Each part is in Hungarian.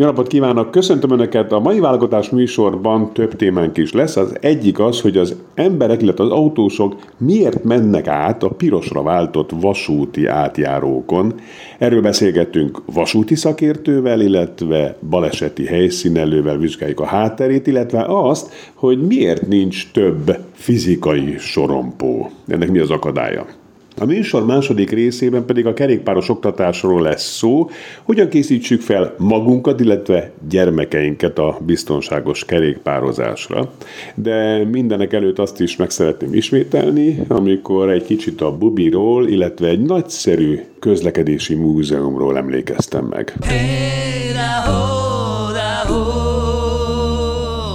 Jó napot kívánok! Köszöntöm Önöket! A mai válogatás műsorban több témánk is lesz. Az egyik az, hogy az emberek, illetve az autósok miért mennek át a pirosra váltott vasúti átjárókon. Erről beszélgettünk vasúti szakértővel, illetve baleseti helyszínelővel vizsgáljuk a hátterét, illetve azt, hogy miért nincs több fizikai sorompó. Ennek mi az akadálya? A műsor második részében pedig a kerékpáros oktatásról lesz szó, hogyan készítsük fel magunkat, illetve gyermekeinket a biztonságos kerékpározásra. De mindenek előtt azt is meg szeretném ismételni, amikor egy kicsit a Bubiról, illetve egy nagyszerű közlekedési múzeumról emlékeztem meg.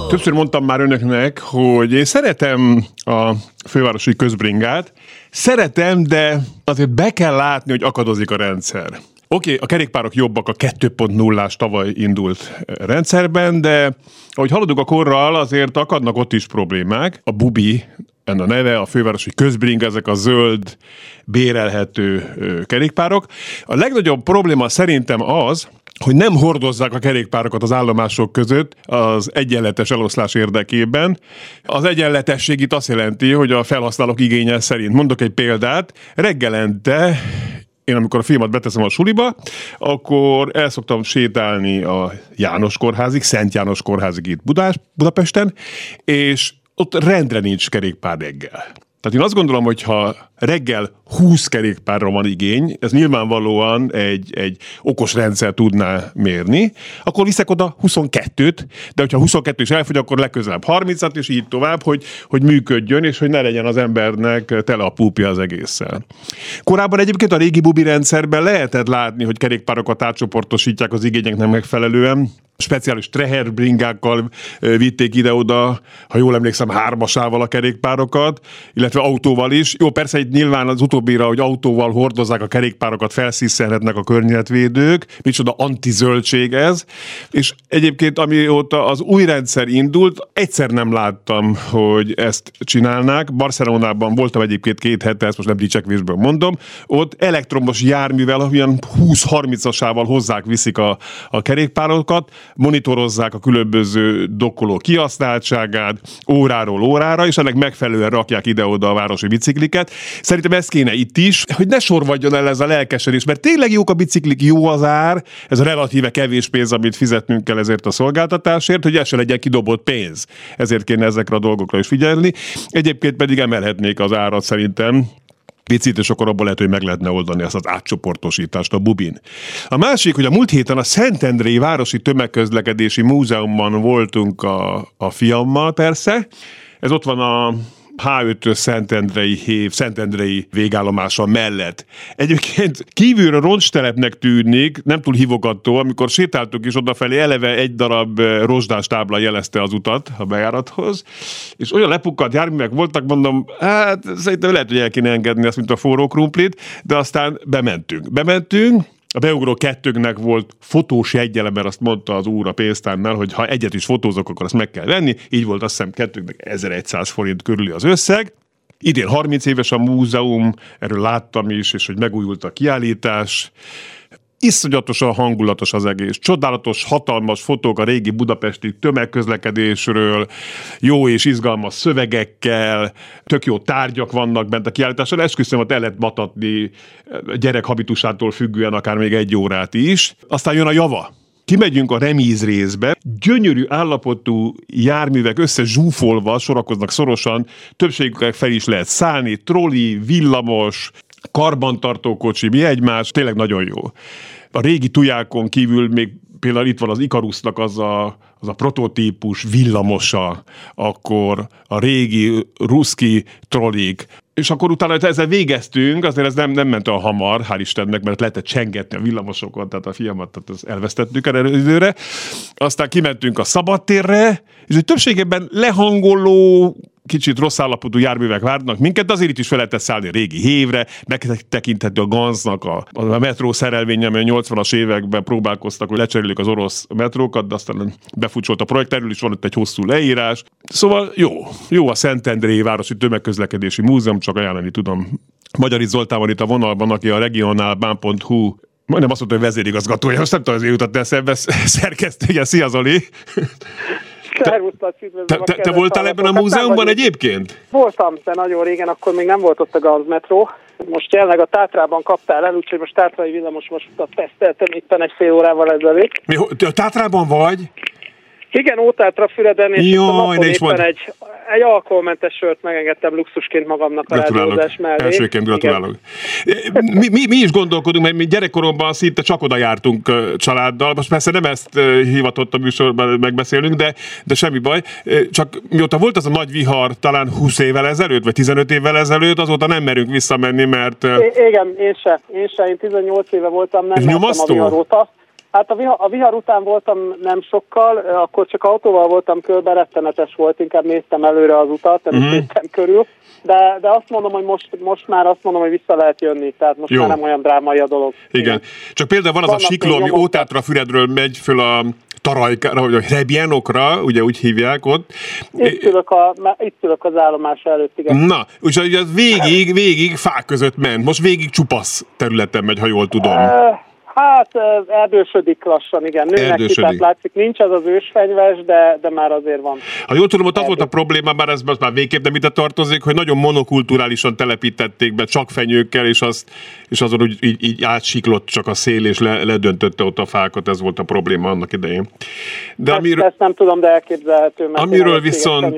Többször mondtam már önöknek, hogy én szeretem a fővárosi közbringát, Szeretem, de azért be kell látni, hogy akadozik a rendszer. Oké, okay, a kerékpárok jobbak a 2.0-ás tavaly indult rendszerben, de ahogy haladunk a korral, azért akadnak ott is problémák. A Bubi, ennek a neve, a fővárosi közbring, ezek a zöld, bérelhető kerékpárok. A legnagyobb probléma szerintem az, hogy nem hordozzák a kerékpárokat az állomások között az egyenletes eloszlás érdekében. Az egyenletesség itt azt jelenti, hogy a felhasználók igénye szerint. Mondok egy példát, reggelente én amikor a filmet beteszem a suliba, akkor el szoktam sétálni a János kórházig, Szent János kórházig itt Budás, Budapesten, és ott rendre nincs kerékpár reggel. Tehát én azt gondolom, hogy ha reggel 20 kerékpárra van igény, ez nyilvánvalóan egy, egy okos rendszer tudná mérni, akkor viszek oda 22-t, de hogyha 22 is elfogy, akkor legközelebb 30-at, és így tovább, hogy, hogy működjön, és hogy ne legyen az embernek tele a púpja az egésszel. Korábban egyébként a régi bubi rendszerben lehetett látni, hogy kerékpárokat átcsoportosítják az igényeknek megfelelően, speciális treherbringákkal vitték ide-oda, ha jól emlékszem, hármasával a kerékpárokat, illetve autóval is. Jó, persze itt nyilván az utóbbira, hogy autóval hordozzák a kerékpárokat, felszíszenhetnek a környezetvédők, micsoda antizöldség ez, és egyébként amióta az új rendszer indult, egyszer nem láttam, hogy ezt csinálnák. Barcelonában voltam egyébként két hete, ezt most nem dicsekvésből mondom, ott elektromos járművel, olyan 20-30-asával hozzák, viszik a, a kerékpárokat, monitorozzák a különböző dokkoló kihasználtságát óráról órára, és ennek megfelelően rakják ide-oda a városi bicikliket. Szerintem ez kéne itt is, hogy ne sorvadjon el ez a lelkesedés, mert tényleg jók a biciklik, jó az ár, ez a relatíve kevés pénz, amit fizetnünk kell ezért a szolgáltatásért, hogy ez se legyen kidobott pénz. Ezért kéne ezekre a dolgokra is figyelni. Egyébként pedig emelhetnék az árat szerintem, picit, és akkor abból lehet, hogy meg lehetne oldani ezt az átcsoportosítást a Bubin. A másik, hogy a múlt héten a Szentendrei Városi Tömegközlekedési Múzeumban voltunk a, a fiammal persze, ez ott van a H5-ös Szentendrei hév, Szentendrei végállomása mellett. Egyébként kívülről roncstelepnek tűnik, nem túl hívogató, amikor sétáltuk is odafelé, eleve egy darab eh, rozsdás tábla jelezte az utat a bejárathoz, és olyan lepukkadt járművek voltak, mondom, hát szerintem lehet, hogy el kéne engedni ezt, mint a forró krumplit, de aztán bementünk. Bementünk, a beugró kettőknek volt fotós jegyele, mert azt mondta az úr a pénztárnál, hogy ha egyet is fotózok, akkor azt meg kell venni. Így volt azt hiszem kettőknek 1100 forint körüli az összeg. Idén 30 éves a múzeum, erről láttam is, és hogy megújult a kiállítás iszonyatosan hangulatos az egész. Csodálatos, hatalmas fotók a régi budapesti tömegközlekedésről, jó és izgalmas szövegekkel, tök jó tárgyak vannak bent a kiállításon. Esküszöm, hogy el lehet matatni gyerek habitusától függően akár még egy órát is. Aztán jön a java. Kimegyünk a remíz részbe, gyönyörű állapotú járművek összezsúfolva sorakoznak szorosan, többségüknek fel is lehet szállni, troli, villamos, karbantartó kocsi, mi egymás, tényleg nagyon jó. A régi tujákon kívül még például itt van az Ikarusznak az a, az a prototípus villamosa, akkor a régi ruszki trollik, és akkor utána ezzel végeztünk, azért ez nem, nem ment olyan hamar, hál' Istennek, mert lehetett csengetni a villamosokat, tehát a fiamat tehát az elvesztettük erre időre. Aztán kimentünk a szabadtérre, és egy többségében lehangoló, kicsit rossz állapotú járművek várnak minket, azért itt is fel lehet szállni régi hévre, megtekinthető a Ganznak a, a metró szerelvény, amely a 80-as években próbálkoztak, hogy lecserélik az orosz metrókat, de aztán befutcsolt a projekt, erről is van itt egy hosszú leírás. Szóval jó, jó a Szentendrei Városi Tömegközlekedési Múzeum, csak ajánlani tudom. Magyari Zoltán van itt a vonalban, aki a regionálbán.hu majdnem azt mondta, hogy vezérigazgatója, most nem tudom, hogy jutott eszembe, szerkesztője. Szia Zoli! Te, te, te voltál ebben a múzeumban egyébként? Voltam, de nagyon régen, akkor még nem volt ott a Ganz metró. Most jelenleg a Tátrában kaptál el, úgyhogy most Tátrai villamos vasutat teszteltem éppen egy fél órával ezelőtt. Mi, a Tátrában vagy? Igen, Ótátra Füreden, és Jaj, a napon éppen egy, egy alkoholmentes sört megengedtem luxusként magamnak a rádiózás mellé. Elsőként gratulálok. Mi, mi, mi, is gondolkodunk, mert mi gyerekkoromban szinte csak oda jártunk családdal. Most persze nem ezt hivatott a műsorban megbeszélnünk, de, de semmi baj. Csak mióta volt az a nagy vihar, talán 20 évvel ezelőtt, vagy 15 évvel ezelőtt, azóta nem merünk visszamenni, mert... I- igen, én se. Én se. Én 18 éve voltam, nem nyomasztó? a vihar óta. Hát a vihar, a vihar után voltam nem sokkal, akkor csak autóval voltam körbe, rettenetes volt, inkább néztem előre az utat, nem uh-huh. néztem körül. De, de azt mondom, hogy most, most már azt mondom, hogy vissza lehet jönni, tehát most Jó. már nem olyan drámai a dolog. Igen. Igen. Csak például van az Vannak a sikló, ami Ótátra Füredről megy föl a Tarajkára, vagy a Rebjánokra, ugye úgy hívják ott. Itt ülök, a, itt ülök az állomás előtt, igen. Na, úgyhogy végig, végig fák között ment. Most végig csupasz területen megy, ha jól tudom. Uh, Hát erdősödik lassan, igen. Nőnek erdősödik. ki, tehát látszik, nincs az az ősfenyves, de, de már azért van. Ha jól tudom, ott az volt a probléma, bár ez már végképp nem ide tartozik, hogy nagyon monokulturálisan telepítették be, csak fenyőkkel, és, azt, és azon úgy így, így átsiklott csak a szél, és le, ledöntötte ott a fákat, ez volt a probléma annak idején. De ezt, amiről, ezt nem tudom, de elképzelhető. Mert amiről viszont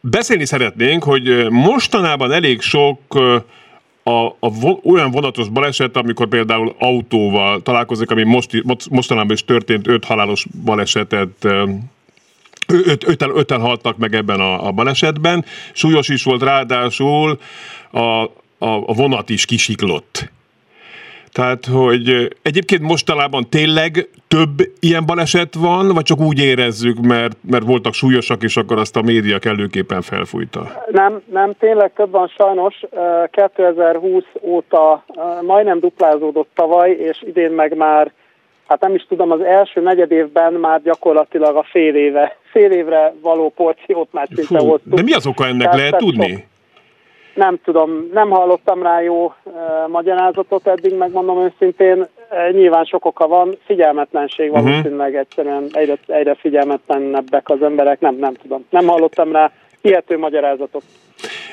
beszélni szeretnénk, hogy mostanában elég sok a, a vo, olyan vonatos baleset, amikor például autóval találkozik, ami most, mostanában is történt, öt halálos balesetet öt, öten, öten haltak meg ebben a, a balesetben. Súlyos is volt ráadásul, a, a, a vonat is kisiklott. Tehát, hogy egyébként mostanában tényleg több ilyen baleset van, vagy csak úgy érezzük, mert, mert voltak súlyosak, és akkor azt a média kellőképpen felfújta? Nem, nem, tényleg több van sajnos. 2020 óta majdnem duplázódott tavaly, és idén meg már, hát nem is tudom, az első negyed évben már gyakorlatilag a fél éve, fél évre való porciót már szinte hoztuk. De mi az oka ennek, Tehát lehet tudni? Sok, nem tudom, nem hallottam rá jó e, magyarázatot eddig, megmondom őszintén. E, nyilván sok oka van, figyelmetlenség uh-huh. valószínűleg egyszerűen egyre, egyre figyelmetlenebbek az emberek, nem, nem tudom. Nem hallottam rá hihető magyarázatot.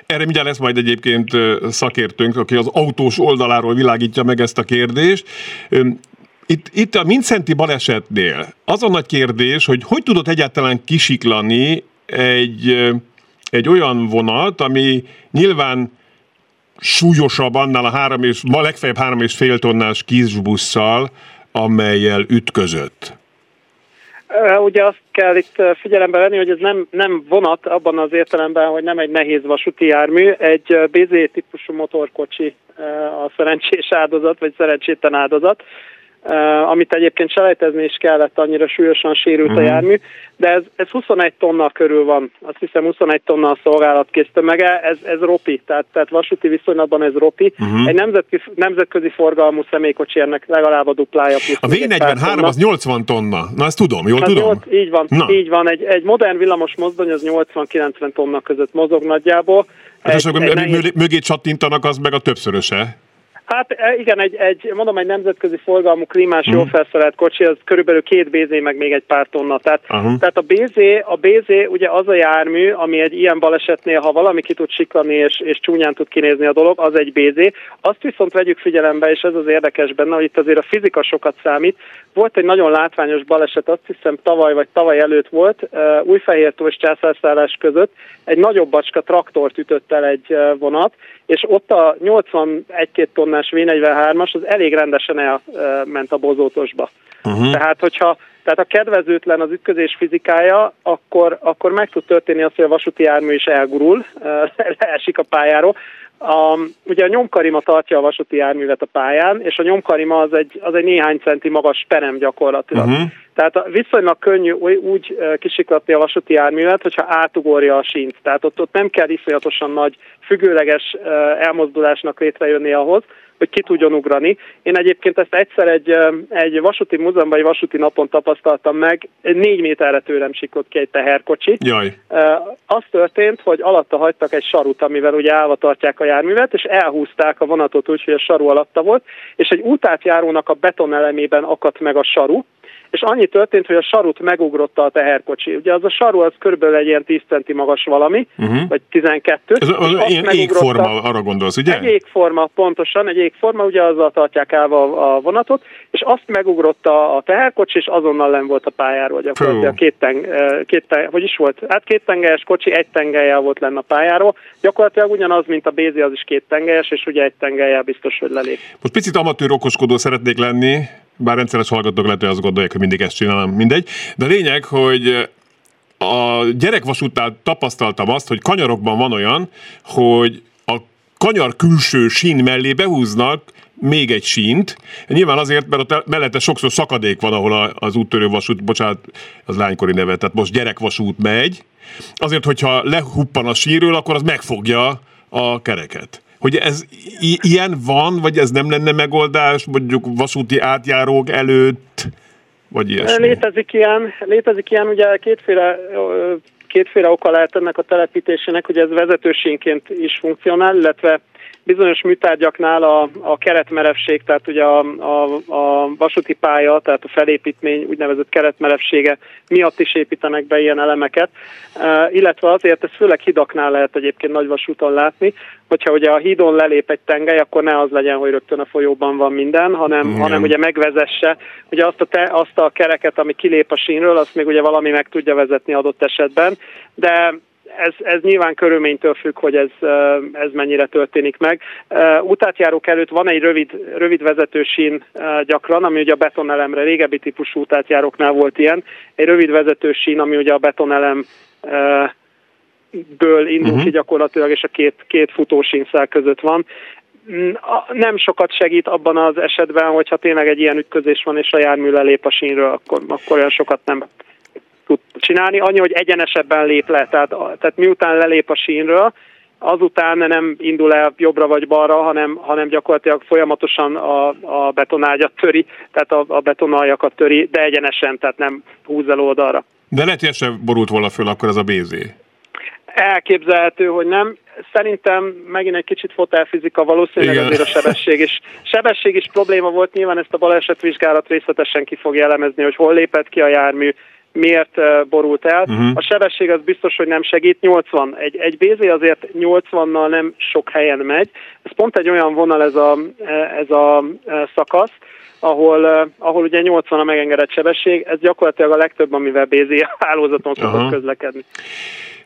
Erre mindjárt lesz majd egyébként szakértőnk, aki az autós oldaláról világítja meg ezt a kérdést. Itt, itt a Mincenti balesetnél az a nagy kérdés, hogy hogy tudott egyáltalán kisiklani egy egy olyan vonat, ami nyilván súlyosabb annál a három és, ma legfeljebb három és fél tonnás kisbusszal, amelyel ütközött. Ugye azt kell itt figyelembe venni, hogy ez nem, nem vonat abban az értelemben, hogy nem egy nehéz vasúti jármű, egy BZ típusú motorkocsi a szerencsés áldozat, vagy szerencsétlen áldozat. Uh, amit egyébként selejtezni is kellett, annyira súlyosan sérült uh-huh. a mhm. jármű, de ez, ez 21 tonna körül van, azt hiszem 21 tonna a szolgálat késztömege, ez, ez ropi, tehát, tehát vasúti viszonylatban ez ropi. Uh-huh. Egy nemzetközi, nemzetközi forgalmú személykocsi ennek legalább a duplája. a V43 az 80 tonna, na ezt tudom, jól hát tudom? 8, így van, na. így van, egy, egy modern villamos mozdony az 80-90 tonna között mozog nagyjából. Hát egy, és akkor nehéz... mögé csattintanak, az meg a többszöröse? Hát e, igen, egy, egy, mondom, egy nemzetközi forgalmú klímás, uh-huh. jól felszerelt kocsi, az körülbelül két BZ, meg még egy pár tonna. Tehát, uh-huh. tehát a BZ, a BZ ugye az a jármű, ami egy ilyen balesetnél, ha valami ki tud siklani és, és csúnyán tud kinézni a dolog, az egy BZ. Azt viszont vegyük figyelembe, és ez az érdekes benne, hogy itt azért a fizika sokat számít. Volt egy nagyon látványos baleset, azt hiszem tavaly vagy tavaly előtt volt, uh, Újfehértó és Császárszállás között, egy nagyobb bacska traktort ütött el egy uh, vonat, és ott a 81-2 tonnás V43-as az elég rendesen elment a bozótosba. Uh-huh. Tehát, hogyha tehát a kedvezőtlen az ütközés fizikája, akkor, akkor meg tud történni az, hogy a vasúti jármű is elgurul, leesik a pályáról. A, ugye a nyomkarima tartja a vasúti járművet a pályán, és a nyomkarima az egy, az egy néhány centi magas perem gyakorlatilag. Uh-huh. Tehát viszonylag könnyű úgy kisiklatni a vasúti járművet, hogyha átugorja a sínt. Tehát ott, ott nem kell iszonyatosan nagy függőleges elmozdulásnak létrejönni ahhoz, hogy ki tudjon ugrani. Én egyébként ezt egyszer egy, egy vasúti múzeumban, egy vasúti napon tapasztaltam meg, négy méterre tőlem siklott ki egy teherkocsi. Jaj. Az történt, hogy alatta hagytak egy sarut, amivel ugye állva tartják a járművet, és elhúzták a vonatot úgy, hogy a saru alatta volt, és egy útátjárónak a betonelemében akadt meg a saru, és annyi történt, hogy a sarut megugrotta a teherkocsi. Ugye az a saru az körülbelül egy ilyen 10 centi magas valami, uh-huh. vagy 12. Ez az ilyen égforma, arra gondolsz, ugye? Egy égforma, pontosan, egy égforma, ugye azzal tartják el a, vonatot, és azt megugrotta a teherkocsi, és azonnal nem volt a pályáról. Gyakorlatilag két, teng, két teng, hogy is volt? Hát két tengelyes kocsi, egy tengelyel volt lenne a pályáról. Gyakorlatilag ugyanaz, mint a Bézi, az is két tengelyes, és ugye egy tengelyel biztos, hogy lelép. Most picit amatőr okoskodó szeretnék lenni, bár rendszeres hallgatók lehet, hogy azt gondolják, hogy mindig ezt csinálom, mindegy. De a lényeg, hogy a gyerekvasútál tapasztaltam azt, hogy kanyarokban van olyan, hogy a kanyar külső sín mellé behúznak még egy sínt. Nyilván azért, mert ott mellette sokszor szakadék van, ahol az úttörő vasút, bocsánat, az lánykori neve, tehát most gyerekvasút megy. Azért, hogyha lehuppan a sírről, akkor az megfogja a kereket hogy ez i- ilyen van, vagy ez nem lenne megoldás, mondjuk vasúti átjárók előtt, vagy ilyesmi? Létezik ilyen, létezik ilyen ugye kétféle kétféle oka lehet ennek a telepítésének, hogy ez vezetősínként is funkcionál, illetve bizonyos műtárgyaknál a, a keretmerevség, tehát ugye a, a, a vasúti pálya, tehát a felépítmény úgynevezett keretmerevsége miatt is építenek be ilyen elemeket, uh, illetve azért ez főleg hidaknál lehet egyébként nagy vasúton látni, hogyha ugye a hídon lelép egy tengely, akkor ne az legyen, hogy rögtön a folyóban van minden, hanem, Igen. hanem ugye megvezesse, ugye azt a, te, azt a kereket, ami kilép a sínről, azt még ugye valami meg tudja vezetni adott esetben, de ez, ez nyilván körülménytől függ, hogy ez, ez mennyire történik meg. Utátjárók előtt van egy rövid, rövid vezetősín gyakran, ami ugye a betonelemre, régebbi típusú utátjáróknál volt ilyen, egy rövid vezetősín, ami ugye a betonelem ből indul uh-huh. ki gyakorlatilag, és a két, két futósínszál között van. Mm, nem sokat segít abban az esetben, hogyha tényleg egy ilyen ütközés van, és a jármű lelép a sínről, akkor, akkor olyan sokat nem csinálni. Annyi, hogy egyenesebben lép le, tehát, tehát miután lelép a sínről, azután nem indul el jobbra vagy balra, hanem, hanem gyakorlatilag folyamatosan a, a betonágyat töri, tehát a, a betonaljakat töri, de egyenesen, tehát nem húz el oldalra. De lehet, hogy sem borult volna föl akkor ez a BZ. Elképzelhető, hogy nem. Szerintem megint egy kicsit fotelfizika, valószínűleg Igen. azért a sebesség is. Sebesség is probléma volt, nyilván ezt a balesetvizsgálat részletesen ki fogja elemezni, hogy hol lépett ki a jármű, miért borult el. Uh-huh. A sebesség az biztos, hogy nem segít. 80. Egy, egy BZ azért 80-nal nem sok helyen megy. Ez pont egy olyan vonal ez a, ez a szakasz, ahol, ahol ugye 80 a megengedett sebesség. Ez gyakorlatilag a legtöbb, amivel BZ hálózaton szokott uh-huh. közlekedni.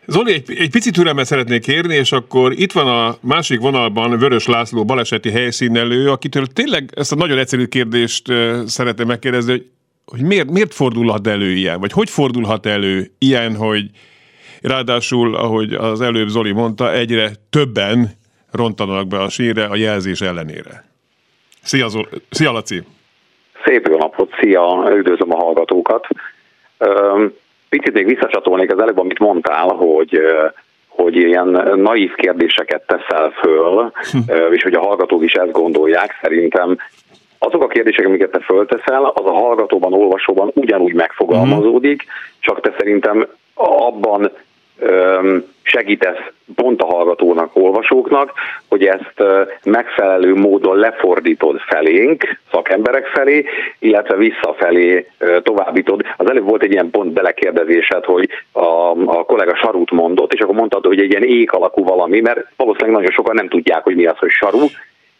Zoli, egy, egy picit türelmet szeretnék kérni, és akkor itt van a másik vonalban Vörös László baleseti helyszínelő, akitől tényleg ezt a nagyon egyszerű kérdést szeretném megkérdezni, hogy hogy miért, miért fordulhat elő ilyen, vagy hogy fordulhat elő ilyen, hogy ráadásul, ahogy az előbb Zoli mondta, egyre többen rontanak be a sínre a jelzés ellenére. Szia, Zoli. Szia Laci! Szép jó napot, szia, üdvözlöm a hallgatókat. Picit még visszacsatolnék az előbb, amit mondtál, hogy hogy ilyen naív kérdéseket teszel föl, hm. és hogy a hallgatók is ezt gondolják, szerintem azok a kérdések, amiket te fölteszel, az a hallgatóban, olvasóban ugyanúgy megfogalmazódik, csak te szerintem abban segítesz pont a hallgatónak, olvasóknak, hogy ezt megfelelő módon lefordítod felénk, szakemberek felé, illetve visszafelé továbbítod. Az előbb volt egy ilyen pont belekérdezésed, hogy a, a kollega sarút mondott, és akkor mondtad, hogy egy ilyen ék alakú valami, mert valószínűleg nagyon sokan nem tudják, hogy mi az, hogy saru,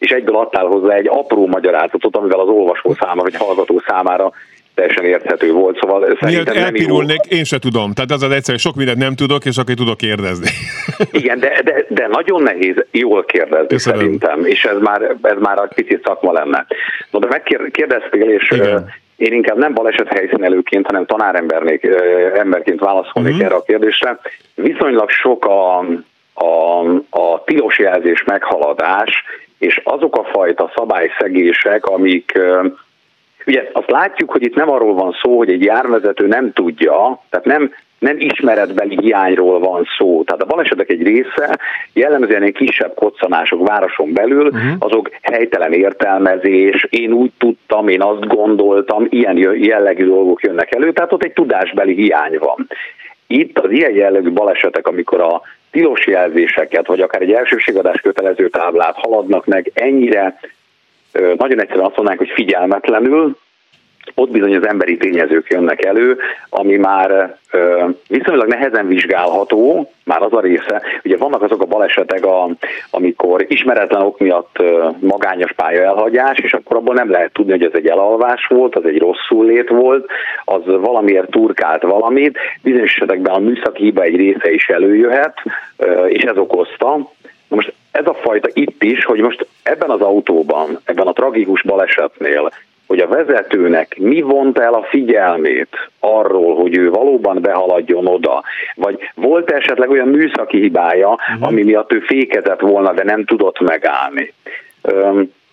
és egyből adtál hozzá egy apró magyarázatot, amivel az olvasó számára, vagy hallgató számára teljesen érthető volt, szóval szerintem nem elpirulnék, én se tudom. Tehát az az egyszerű, sok mindent nem tudok, és akkor tudok kérdezni. Igen, de, de, de nagyon nehéz jól kérdezni Köszönöm. szerintem, és ez már, ez már egy picit szakma lenne. No, de megkérdeztél, és Igen. én inkább nem baleset helyszínelőként, hanem tanáremberként válaszolnék uh-huh. erre a kérdésre. Viszonylag sok a, a, a tilos jelzés meghaladás, és azok a fajta szabályszegések, amik Ugye azt látjuk, hogy itt nem arról van szó, hogy egy járvezető nem tudja, tehát nem, nem ismeretbeli hiányról van szó. Tehát a balesetek egy része jellemzően egy kisebb koccanások városon belül, uh-huh. azok helytelen értelmezés, én úgy tudtam, én azt gondoltam, ilyen jellegű dolgok jönnek elő, tehát ott egy tudásbeli hiány van. Itt az ilyen jellegű balesetek, amikor a tilos jelzéseket, vagy akár egy elsőségadás kötelező táblát haladnak meg ennyire nagyon egyszerűen azt mondanánk, hogy figyelmetlenül, ott bizony az emberi tényezők jönnek elő, ami már ö, viszonylag nehezen vizsgálható, már az a része, ugye vannak azok a balesetek, a, amikor ismeretlen ok miatt ö, magányos pálya elhagyás, és akkor abból nem lehet tudni, hogy ez egy elalvás volt, az egy rosszul lét volt, az valamiért turkált valamit, bizonyos esetekben a műszaki hiba egy része is előjöhet, ö, és ez okozta. Most ez a fajta itt is, hogy most ebben az autóban, ebben a tragikus balesetnél, hogy a vezetőnek mi vont el a figyelmét arról, hogy ő valóban behaladjon oda, vagy volt esetleg olyan műszaki hibája, uh-huh. ami miatt ő fékezett volna, de nem tudott megállni.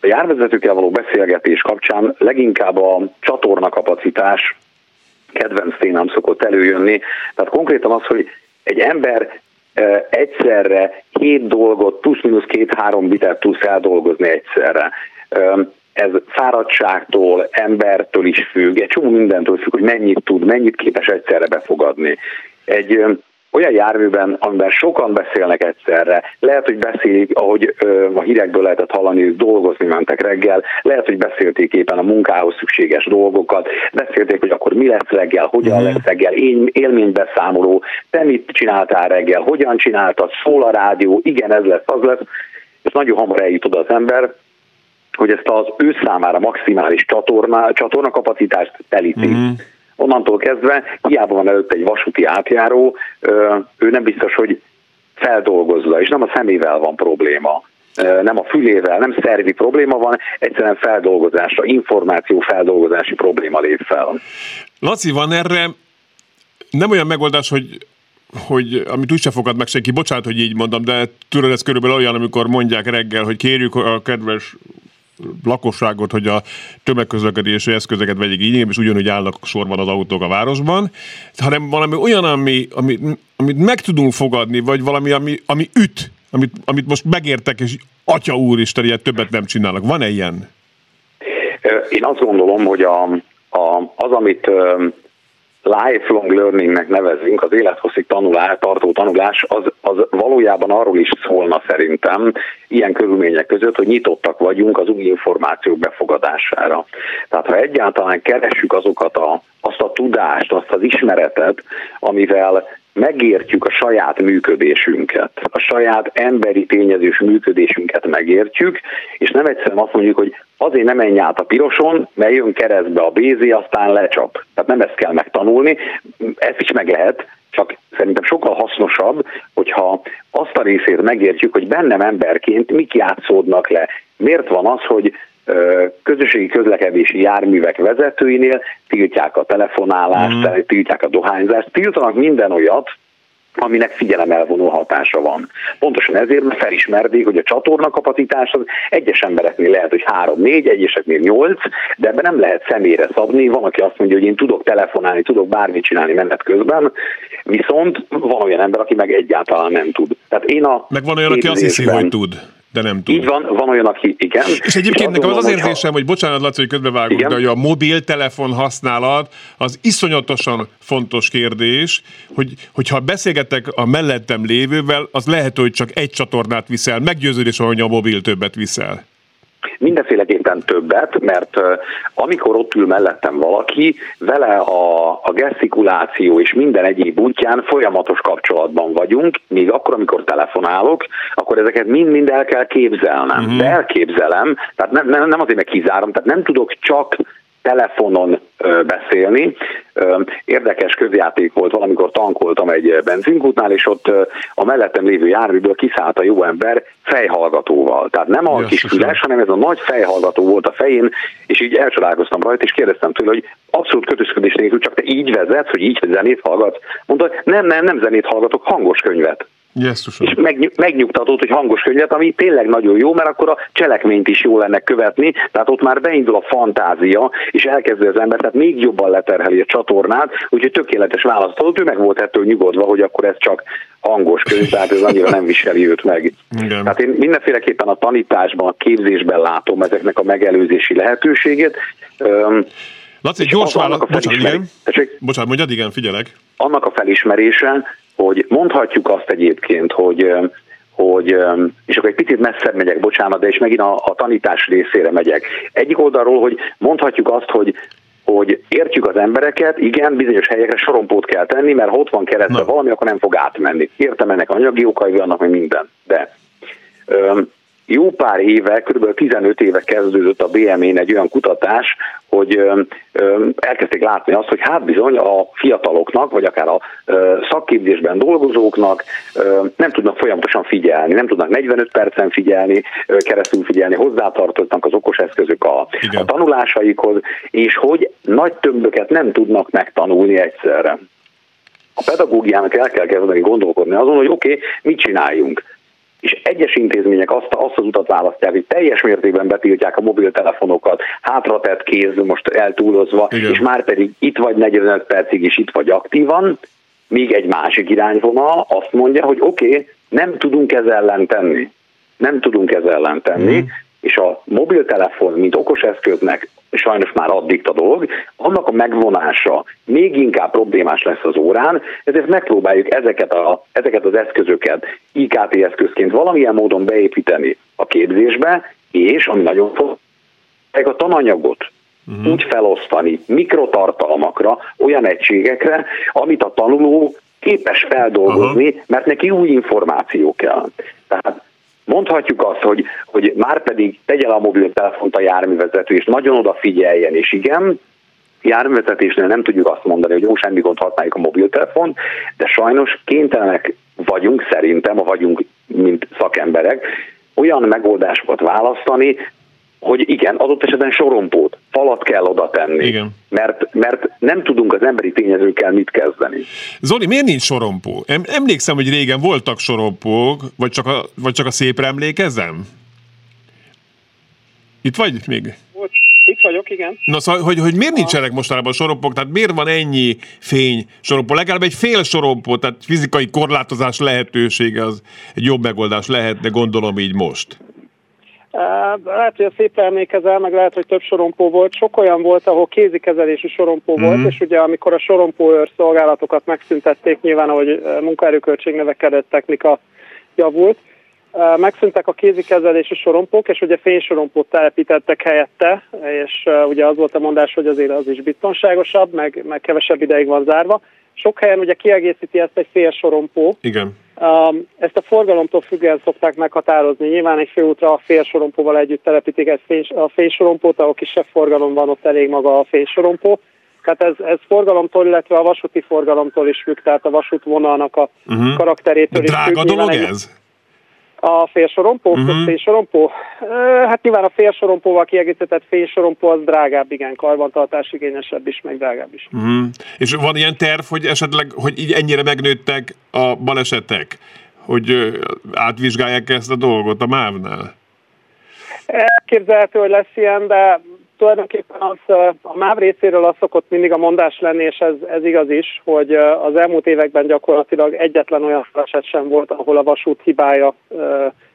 A járvezetőkkel való beszélgetés kapcsán leginkább a csatorna kapacitás kedvenc témám szokott előjönni. Tehát konkrétan az, hogy egy ember egyszerre hét dolgot, plusz-minusz két-három bitet tud feldolgozni egyszerre. Ez fáradtságtól, embertől is függ, egy csomó mindentől függ, hogy mennyit tud, mennyit képes egyszerre befogadni. Egy olyan járműben, amiben sokan beszélnek egyszerre, lehet, hogy beszélik, ahogy ö, a hírekből lehetett hallani, hogy dolgozni mentek reggel, lehet, hogy beszélték éppen a munkához szükséges dolgokat, beszélték, hogy akkor mi lesz reggel, hogyan mm. lesz reggel, én élménybeszámoló, te mit csináltál reggel, hogyan csináltad, szól a rádió, igen, ez lesz, az lesz, és nagyon hamar eljut oda az ember, hogy ezt az ő számára maximális csatorna, csatornakapacitást telíti. Mm onnantól kezdve hiába van előtt egy vasúti átjáró, ő nem biztos, hogy feldolgozza, és nem a szemével van probléma, nem a fülével, nem szervi probléma van, egyszerűen feldolgozásra, információ feldolgozási probléma lép fel. Laci, van erre nem olyan megoldás, hogy hogy amit úgyse fogad meg senki, bocsánat, hogy így mondom, de tudod, ez körülbelül olyan, amikor mondják reggel, hogy kérjük a kedves lakosságot, hogy a tömegközlekedési eszközöket vegyék igénybe, és ugyanúgy állnak sorban az autók a városban, hanem valami olyan, ami, ami, amit meg tudunk fogadni, vagy valami, ami, ami üt, amit, amit most megértek, és atya úristen, ilyet többet nem csinálnak. Van-e ilyen? Én azt gondolom, hogy a, a, az, amit lifelong learningnek nevezünk, az élethosszig tanulás, tartó tanulás, az, az valójában arról is szólna szerintem ilyen körülmények között, hogy nyitottak vagyunk az új információk befogadására. Tehát ha egyáltalán keressük azokat a, azt a tudást, azt az ismeretet, amivel megértjük a saját működésünket, a saját emberi tényezős működésünket megértjük, és nem egyszerűen azt mondjuk, hogy azért nem menj át a piroson, mert jön keresztbe a bézi, aztán lecsap. Tehát nem ezt kell megtanulni, ezt is meg lehet, csak szerintem sokkal hasznosabb, hogyha azt a részét megértjük, hogy bennem emberként mik játszódnak le. Miért van az, hogy közösségi közlekedési járművek vezetőinél tiltják a telefonálást, mm. tiltják a dohányzást, tiltanak minden olyat, aminek figyelemelvonó hatása van. Pontosan ezért, mert felismerték, hogy a csatorna kapacitás az egyes embereknél lehet, hogy 3-4, egyeseknél 8, de ebben nem lehet személyre szabni. Van, aki azt mondja, hogy én tudok telefonálni, tudok bármit csinálni menet közben, viszont van olyan ember, aki meg egyáltalán nem tud. Tehát én a meg van olyan, aki azt hiszi, hogy tud de nem tud. Így van, van olyan, aki igen. És egyébként nekem az az érzésem, hogy bocsánat, Laci, hogy közbevágunk, de hogy a mobiltelefon használat az iszonyatosan fontos kérdés, hogy, hogyha beszélgetek a mellettem lévővel, az lehet, hogy csak egy csatornát viszel, meggyőződés, hogy a mobil többet viszel. Mindenféleképpen többet, mert amikor ott ül mellettem valaki, vele a, a gesztikuláció és minden egyéb útján folyamatos kapcsolatban vagyunk, míg akkor, amikor telefonálok, akkor ezeket mind-mind el kell képzelnem. Uh-huh. De elképzelem, tehát nem, nem, nem azért meg kizárom, tehát nem tudok csak telefonon beszélni. Érdekes közjáték volt, valamikor tankoltam egy benzinkútnál, és ott a mellettem lévő járműből kiszállt a jó ember fejhallgatóval. Tehát nem a kis füles, hanem ez a nagy fejhallgató volt a fején, és így elcsodálkoztam rajta, és kérdeztem tőle, hogy abszolút kötözködés nélkül csak te így vezetsz, hogy így zenét hallgatsz. Mondta, nem, nem, nem zenét hallgatok, hangos könyvet. Jesszusom. És megny- hogy hangos könyvet, ami tényleg nagyon jó, mert akkor a cselekményt is jó lenne követni, tehát ott már beindul a fantázia, és elkezdi az ember, tehát még jobban leterheli a csatornát, úgyhogy tökéletes választ adott, ő meg volt ettől nyugodva, hogy akkor ez csak hangos könyv, tehát ez annyira nem viseli őt meg. Igen. Tehát én mindenféleképpen a tanításban, a képzésben látom ezeknek a megelőzési lehetőségét. Öm, Laci, egy és gyors válasz. Bocsánat, igen. Tessék? Bocsánat, mondjad, igen, figyelek. annak a felismerése, hogy mondhatjuk azt egyébként, hogy hogy, és akkor egy picit messzebb megyek, bocsánat, de és megint a, a tanítás részére megyek. Egyik oldalról, hogy mondhatjuk azt, hogy hogy értjük az embereket, igen, bizonyos helyekre sorompót kell tenni, mert ha ott van keresztbe valami, akkor nem fog átmenni. Értem ennek anyagi okai vannak, meg minden. De öm, jó pár éve, kb. 15 éve kezdődött a BME-n egy olyan kutatás, hogy elkezdték látni azt, hogy hát bizony a fiataloknak, vagy akár a szakképzésben dolgozóknak nem tudnak folyamatosan figyelni, nem tudnak 45 percen figyelni, keresztül figyelni, hozzátartoznak az okos eszközök a, Igen. a tanulásaikhoz, és hogy nagy tömböket nem tudnak megtanulni egyszerre. A pedagógiának el kell kezdeni gondolkodni azon, hogy oké, okay, mit csináljunk és egyes intézmények azt, azt az utat választják, hogy teljes mértékben betiltják a mobiltelefonokat, hátratett kéz most eltúlozva, Igen. és már pedig itt vagy 45 percig is itt vagy aktívan, míg egy másik irányvonal azt mondja, hogy oké, okay, nem tudunk ezzel ellen tenni. Nem tudunk ezzel ellen tenni, Mhm. És a mobiltelefon, mint okos eszköznek sajnos már addikt a dolog, annak a megvonása még inkább problémás lesz az órán, ezért megpróbáljuk ezeket, a, ezeket az eszközöket IKT eszközként valamilyen módon beépíteni a képzésbe, és ami nagyon fontos, a tananyagot uh-huh. úgy felosztani mikrotartalmakra, olyan egységekre, amit a tanuló képes feldolgozni, uh-huh. mert neki új információ kell. Tehát mondhatjuk azt, hogy, hogy már pedig tegye a mobiltelefont a járművezető, és nagyon odafigyeljen, és igen, járművezetésnél nem tudjuk azt mondani, hogy jó, semmi gond használjuk a mobiltelefont, de sajnos kénytelenek vagyunk, szerintem, vagyunk, mint szakemberek, olyan megoldásokat választani, hogy igen, adott esetben sorompót, falat kell oda tenni, Igen. Mert, mert nem tudunk az emberi tényezőkkel mit kezdeni. Zoli, miért nincs sorompó? Em- Emlékszem, hogy régen voltak sorompók, vagy csak a, vagy csak a szépre emlékezem? Itt vagy még? Itt vagyok, igen. Na szóval, hogy, hogy miért nincsenek mostanában sorompók, tehát miért van ennyi fény sorompó? Legalább egy fél sorompó, tehát fizikai korlátozás lehetősége az egy jobb megoldás lehetne, gondolom így most. Lehet, hogy a szép emlékezel, meg lehet, hogy több sorompó volt. Sok olyan volt, ahol kézikezelésű sorompó Mhm. volt, és ugye amikor a sorompóőr szolgálatokat megszüntették, nyilván ahogy munkaerőköltség növekedett, technika javult, megszűntek a kézikezelésű sorompók, és ugye fénysorompót telepítettek helyette, és ugye az volt a mondás, hogy azért az is biztonságosabb, meg, meg kevesebb ideig van zárva. Sok helyen ugye kiegészíti ezt egy fél sorompó, Igen. Ezt a forgalomtól függően szokták meghatározni. Nyilván egy főútra a félsorompóval együtt telepítik egy a fénysorompót, ahol kisebb forgalom van, ott elég maga a fénysorompó. Tehát ez, ez forgalomtól, illetve a vasúti forgalomtól is függ, tehát a vasútvonalnak a uh-huh. karakterétől De is függ. drága dolog Nyilván egy- ez? A félsorompó? Uh-huh. félsorompó? Hát nyilván a félsorompóval kiegészített félsorompó az drágább, igen, karbantartás igényesebb is, meg drágább is. Uh-huh. És van ilyen terv, hogy esetleg, hogy így ennyire megnőttek a balesetek, hogy átvizsgálják ezt a dolgot a MÁV-nál? Elképzelhető, hogy lesz ilyen, de tulajdonképpen az, a MÁV részéről az szokott mindig a mondás lenni, és ez, ez igaz is, hogy az elmúlt években gyakorlatilag egyetlen olyan eset sem volt, ahol a vasút hibája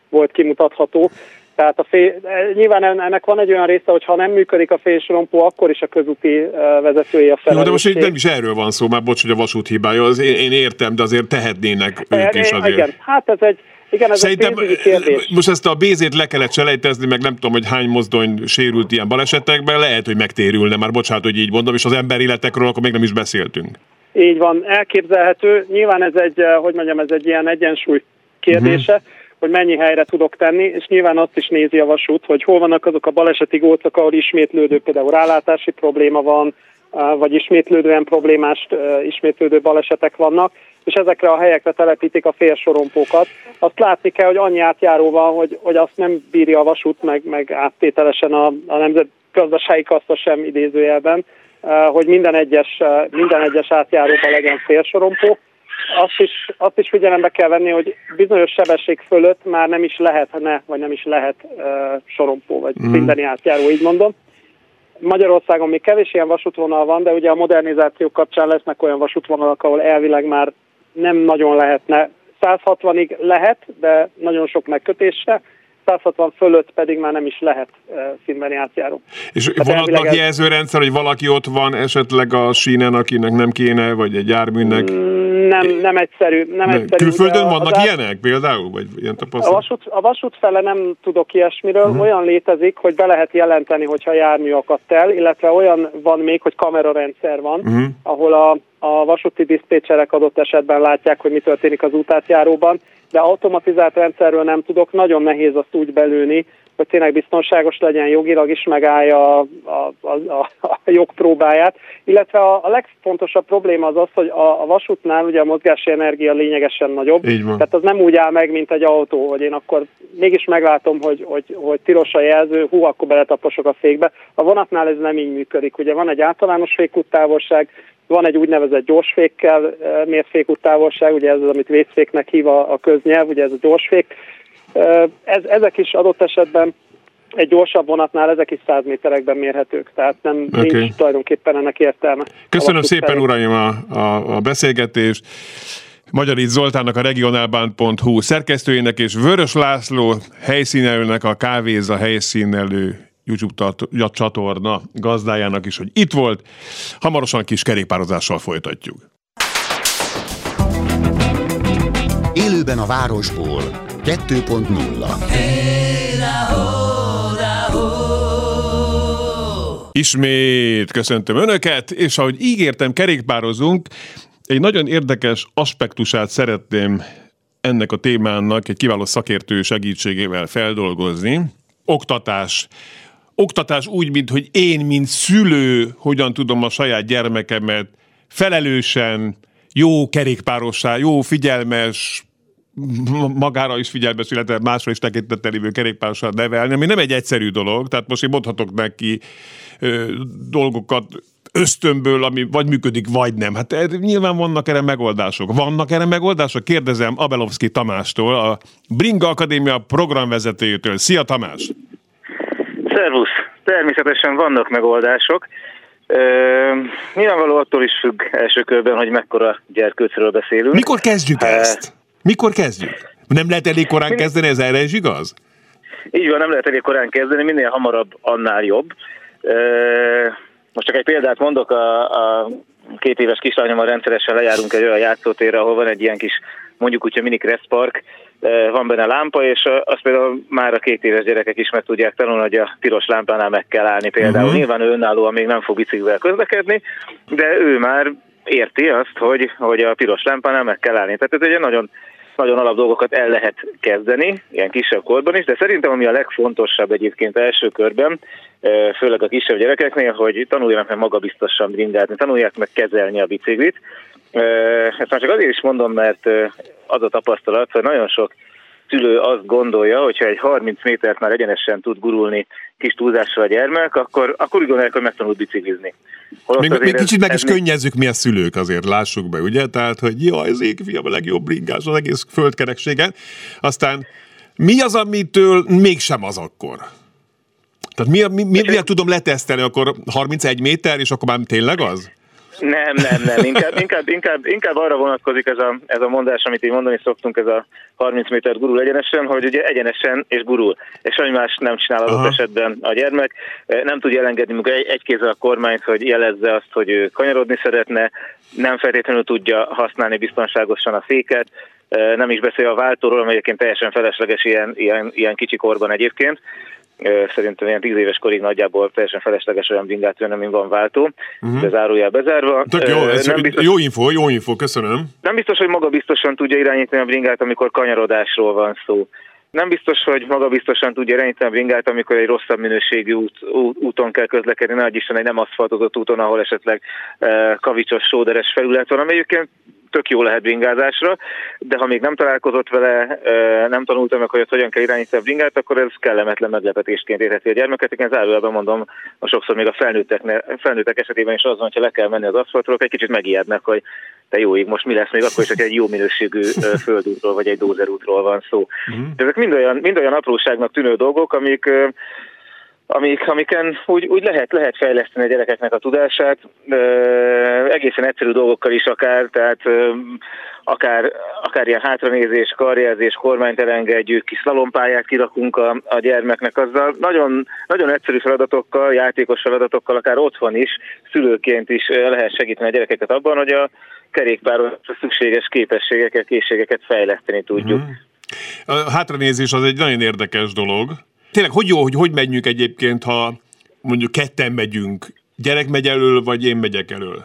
volt kimutatható. Tehát a fél, e, nyilván ennek van egy olyan része, hogy ha nem működik a félsorompó, akkor is a közúti ö, vezetői a Jó, felelősség. de most így nem is erről van szó, már bocs, hogy a vasút hibája, az én, én értem, de azért tehetnének ők is E, azért. Igen, hát ez egy, igen, ez Szerintem kérdés. most ezt a bézét le kellett selejtezni, meg nem tudom, hogy hány mozdony sérült ilyen balesetekben, lehet, hogy megtérülne, már bocsánat, hogy így mondom, és az emberéletekről akkor még nem is beszéltünk. Így van, elképzelhető. Nyilván ez egy, eh, hogy mondjam, ez egy ilyen egyensúly kérdése, uh-huh. hogy mennyi helyre tudok tenni, és nyilván azt is nézi a vasút, hogy hol vannak azok a baleseti gócok, ahol ismétlődő például rálátási probléma van, vagy ismétlődően problémás, ismétlődő balesetek vannak, és ezekre a helyekre telepítik a félsorompókat. Azt látni kell, hogy annyi átjáró van, hogy, hogy azt nem bírja a vasút, meg, meg áttételesen a, a nemzetgazdasági kassa sem idézőjelben, hogy minden egyes, minden egyes átjáróban legyen félsorompó, azt is, azt is figyelembe kell venni, hogy bizonyos sebesség fölött már nem is lehetne, vagy nem is lehet uh, sorompó, vagy mm. mindeni átjáró, így mondom. Magyarországon még kevés ilyen vasútvonal van, de ugye a modernizáció kapcsán lesznek olyan vasútvonalak, ahol elvileg már nem nagyon lehetne. 160-ig lehet, de nagyon sok megkötése, 160 fölött pedig már nem is lehet színbeni átjáró. És hát vannak ez... jelzőrendszer, hogy valaki ott van esetleg a sínen, akinek nem kéne, vagy egy járműnek? Mm, nem, nem egyszerű. Nem nem. egyszerű Külföldön vannak át... ilyenek például? Vagy ilyen a, vasút, a vasút fele nem tudok ilyesmiről. Uh-huh. Olyan létezik, hogy be lehet jelenteni, hogyha jármű akadt el, illetve olyan van még, hogy kamerarendszer van, uh-huh. ahol a, a vasúti diszpécserek adott esetben látják, hogy mi történik az útátjáróban, de automatizált rendszerről nem tudok, nagyon nehéz azt úgy belőni, hogy tényleg biztonságos legyen, jogilag is megállja a, a, a, a jogpróbáját. Illetve a, a legfontosabb probléma az az, hogy a, a vasútnál ugye a mozgási energia lényegesen nagyobb. Így van. Tehát az nem úgy áll meg, mint egy autó, hogy én akkor mégis meglátom, hogy, hogy, hogy tilos a jelző, hú, akkor beletaposok a fékbe. A vonatnál ez nem így működik. Ugye van egy általános fékúttávolság, van egy úgynevezett gyorsfékkel mért fékúttávolság, ugye ez az, amit vészféknek hív a, a köznyelv, ugye ez a gyorsfék. Ez, ezek is adott esetben egy gyorsabb vonatnál ezek is 100 méterekben mérhetők, tehát nem okay. nincs tulajdonképpen ennek értelme. Köszönöm szépen, felé. uraim, a, a, a beszélgetést. Magyarít Zoltánnak a regionálbánt.hu szerkesztőjének és Vörös László helyszínelőnek a Kávéza helyszínelő YouTube csatorna gazdájának is, hogy itt volt. Hamarosan kis kerékpározással folytatjuk. Élőben a városból 2.0 Ismét köszöntöm Önöket, és ahogy ígértem, kerékpározunk, egy nagyon érdekes aspektusát szeretném ennek a témának egy kiváló szakértő segítségével feldolgozni. Oktatás oktatás úgy, mint hogy én, mint szülő, hogyan tudom a saját gyermekemet felelősen, jó kerékpárossá, jó figyelmes, magára is figyelmes, illetve másra is tekintettel lévő kerékpárossá nevelni, ami nem egy egyszerű dolog, tehát most én mondhatok neki ö, dolgokat ösztönből, ami vagy működik, vagy nem. Hát er, nyilván vannak erre megoldások. Vannak erre megoldások? Kérdezem Abelovski Tamástól, a Bringa Akadémia programvezetőjétől. Szia Tamás! Szervusz! Természetesen vannak megoldások. nyilvánvaló attól is függ első körben, hogy mekkora gyerkőcről beszélünk. Mikor kezdjük ezt? Mikor kezdjük? Nem lehet elég korán kezdeni, ez erre is igaz? Így van, nem lehet elég korán kezdeni, minél hamarabb, annál jobb. Most csak egy példát mondok, a, a két éves kislányommal rendszeresen lejárunk egy olyan játszótérre, ahol van egy ilyen kis, mondjuk úgy, a mini park, van benne lámpa, és azt például már a két éves gyerekek is meg tudják tanulni, hogy a piros lámpánál meg kell állni például. Uh-huh. Nyilván ő önállóan még nem fog biciklivel közlekedni, de ő már érti azt, hogy, hogy a piros lámpánál meg kell állni. Tehát ez egy nagyon nagyon alap dolgokat el lehet kezdeni, ilyen kisebb korban is, de szerintem ami a legfontosabb egyébként első körben, főleg a kisebb gyerekeknél, hogy tanuljanak meg magabiztosan bringázni, tanulják meg kezelni a biciklit. Ezt már csak azért is mondom, mert az a tapasztalat, hogy nagyon sok szülő azt gondolja, hogyha egy 30 métert már egyenesen tud gurulni kis túlzással a gyermek, akkor, akkor úgy gondolják, hogy megtanult biciklizni. még, még kicsit meg is könnyezzük mi a szülők azért, lássuk be, ugye? Tehát, hogy jaj, az égfiam a legjobb bringás az egész földkerekségen. Aztán mi az, amitől mégsem az akkor? Tehát mi, mi, mi, miért tudom letesztelni, akkor 31 méter, és akkor már tényleg az? Nem, nem, nem. Inkább, inkább, inkább, inkább arra vonatkozik ez a, ez a mondás, amit így mondani szoktunk, ez a 30 méter gurul egyenesen, hogy ugye egyenesen és gurul. És semmi más nem csinál adott esetben a gyermek. Nem tudja elengedni munka egy, egy kézzel a kormányt, hogy jelezze azt, hogy ő kanyarodni szeretne, nem feltétlenül tudja használni biztonságosan a féket, nem is beszél a váltóról, amely egyébként teljesen felesleges ilyen, ilyen, ilyen kicsi korban egyébként szerintem ilyen tíz éves korig nagyjából teljesen felesleges olyan bringát venni, amin van váltó, uh-huh. de zárójel bezárva. Tök jó, ez nem biztos, jó info, jó info, köszönöm. Nem biztos, hogy maga biztosan tudja irányítani a bringát, amikor kanyarodásról van szó. Nem biztos, hogy maga biztosan tudja irányítani a bringát, amikor egy rosszabb minőségű út, út, úton kell közlekedni, nagy Isten egy nem aszfaltozott úton, ahol esetleg e, kavicsos, sóderes felület van, ami egyébként tök jó lehet bringázásra, de ha még nem találkozott vele, nem tanultam meg, hogy hogyan kell irányítani a bringát, akkor ez kellemetlen meglepetésként érheti a gyermeket. Én zárójelben mondom, a sokszor még a felnőttek, felnőttek esetében is az van, hogyha le kell menni az aszfaltról, egy kicsit megijednek, hogy de jó ég, most mi lesz még akkor is, hogy egy jó minőségű földútról vagy egy dózerútról van szó. Uh-huh. Ezek mind olyan, mind olyan apróságnak tűnő dolgok, amik amik, amiken úgy, úgy lehet, lehet fejleszteni a gyerekeknek a tudását, ö, egészen egyszerű dolgokkal is akár, tehát ö, akár, akár ilyen hátranézés, karjelzés, kormányt elengedjük, kis szalompályát kirakunk a, a gyermeknek, azzal nagyon, nagyon egyszerű feladatokkal, játékos feladatokkal, akár otthon is, szülőként is lehet segíteni a gyerekeket abban, hogy a kerékpáros szükséges képességeket, készségeket fejleszteni tudjuk. Mm. A hátranézés az egy nagyon érdekes dolog, Tényleg, hogy jó, hogy hogy menjünk egyébként, ha mondjuk ketten megyünk, gyerek megy elől, vagy én megyek elől?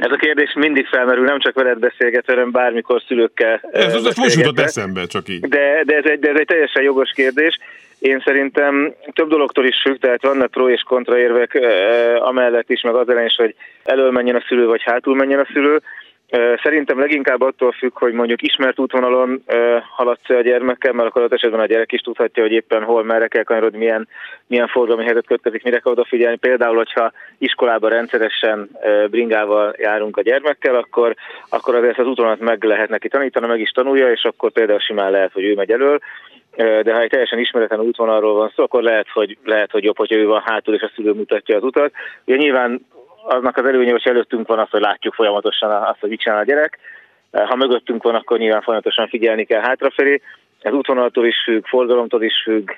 Ez a kérdés mindig felmerül, nem csak veled beszélgetve, hanem bármikor szülőkkel Ez az most jutott eszembe, csak így. De, de, ez egy, de ez egy teljesen jogos kérdés. Én szerintem több dologtól is függ, tehát vannak pro és kontra érvek amellett is, meg az ellen is, hogy elől menjen a szülő, vagy hátul menjen a szülő. Szerintem leginkább attól függ, hogy mondjuk ismert útvonalon haladsz a gyermekkel, mert akkor az esetben a gyerek is tudhatja, hogy éppen hol, merre kell kanyarodni, milyen, milyen forgalmi helyzet kötkezik, mire kell odafigyelni. Például, hogyha iskolában rendszeresen bringával járunk a gyermekkel, akkor, akkor azért az útvonalat meg lehet neki tanítani, meg is tanulja, és akkor például simán lehet, hogy ő megy elől de ha egy teljesen ismeretlen útvonalról van szó, akkor lehet, hogy, lehet, hogy jobb, hogyha ő van hátul, és a szülő mutatja az utat. Ugye nyilván aznak az előnye, hogy előttünk van az, hogy látjuk folyamatosan azt, hogy mit csinál a gyerek. Ha mögöttünk van, akkor nyilván folyamatosan figyelni kell hátrafelé. Ez útvonaltól is függ, forgalomtól is függ,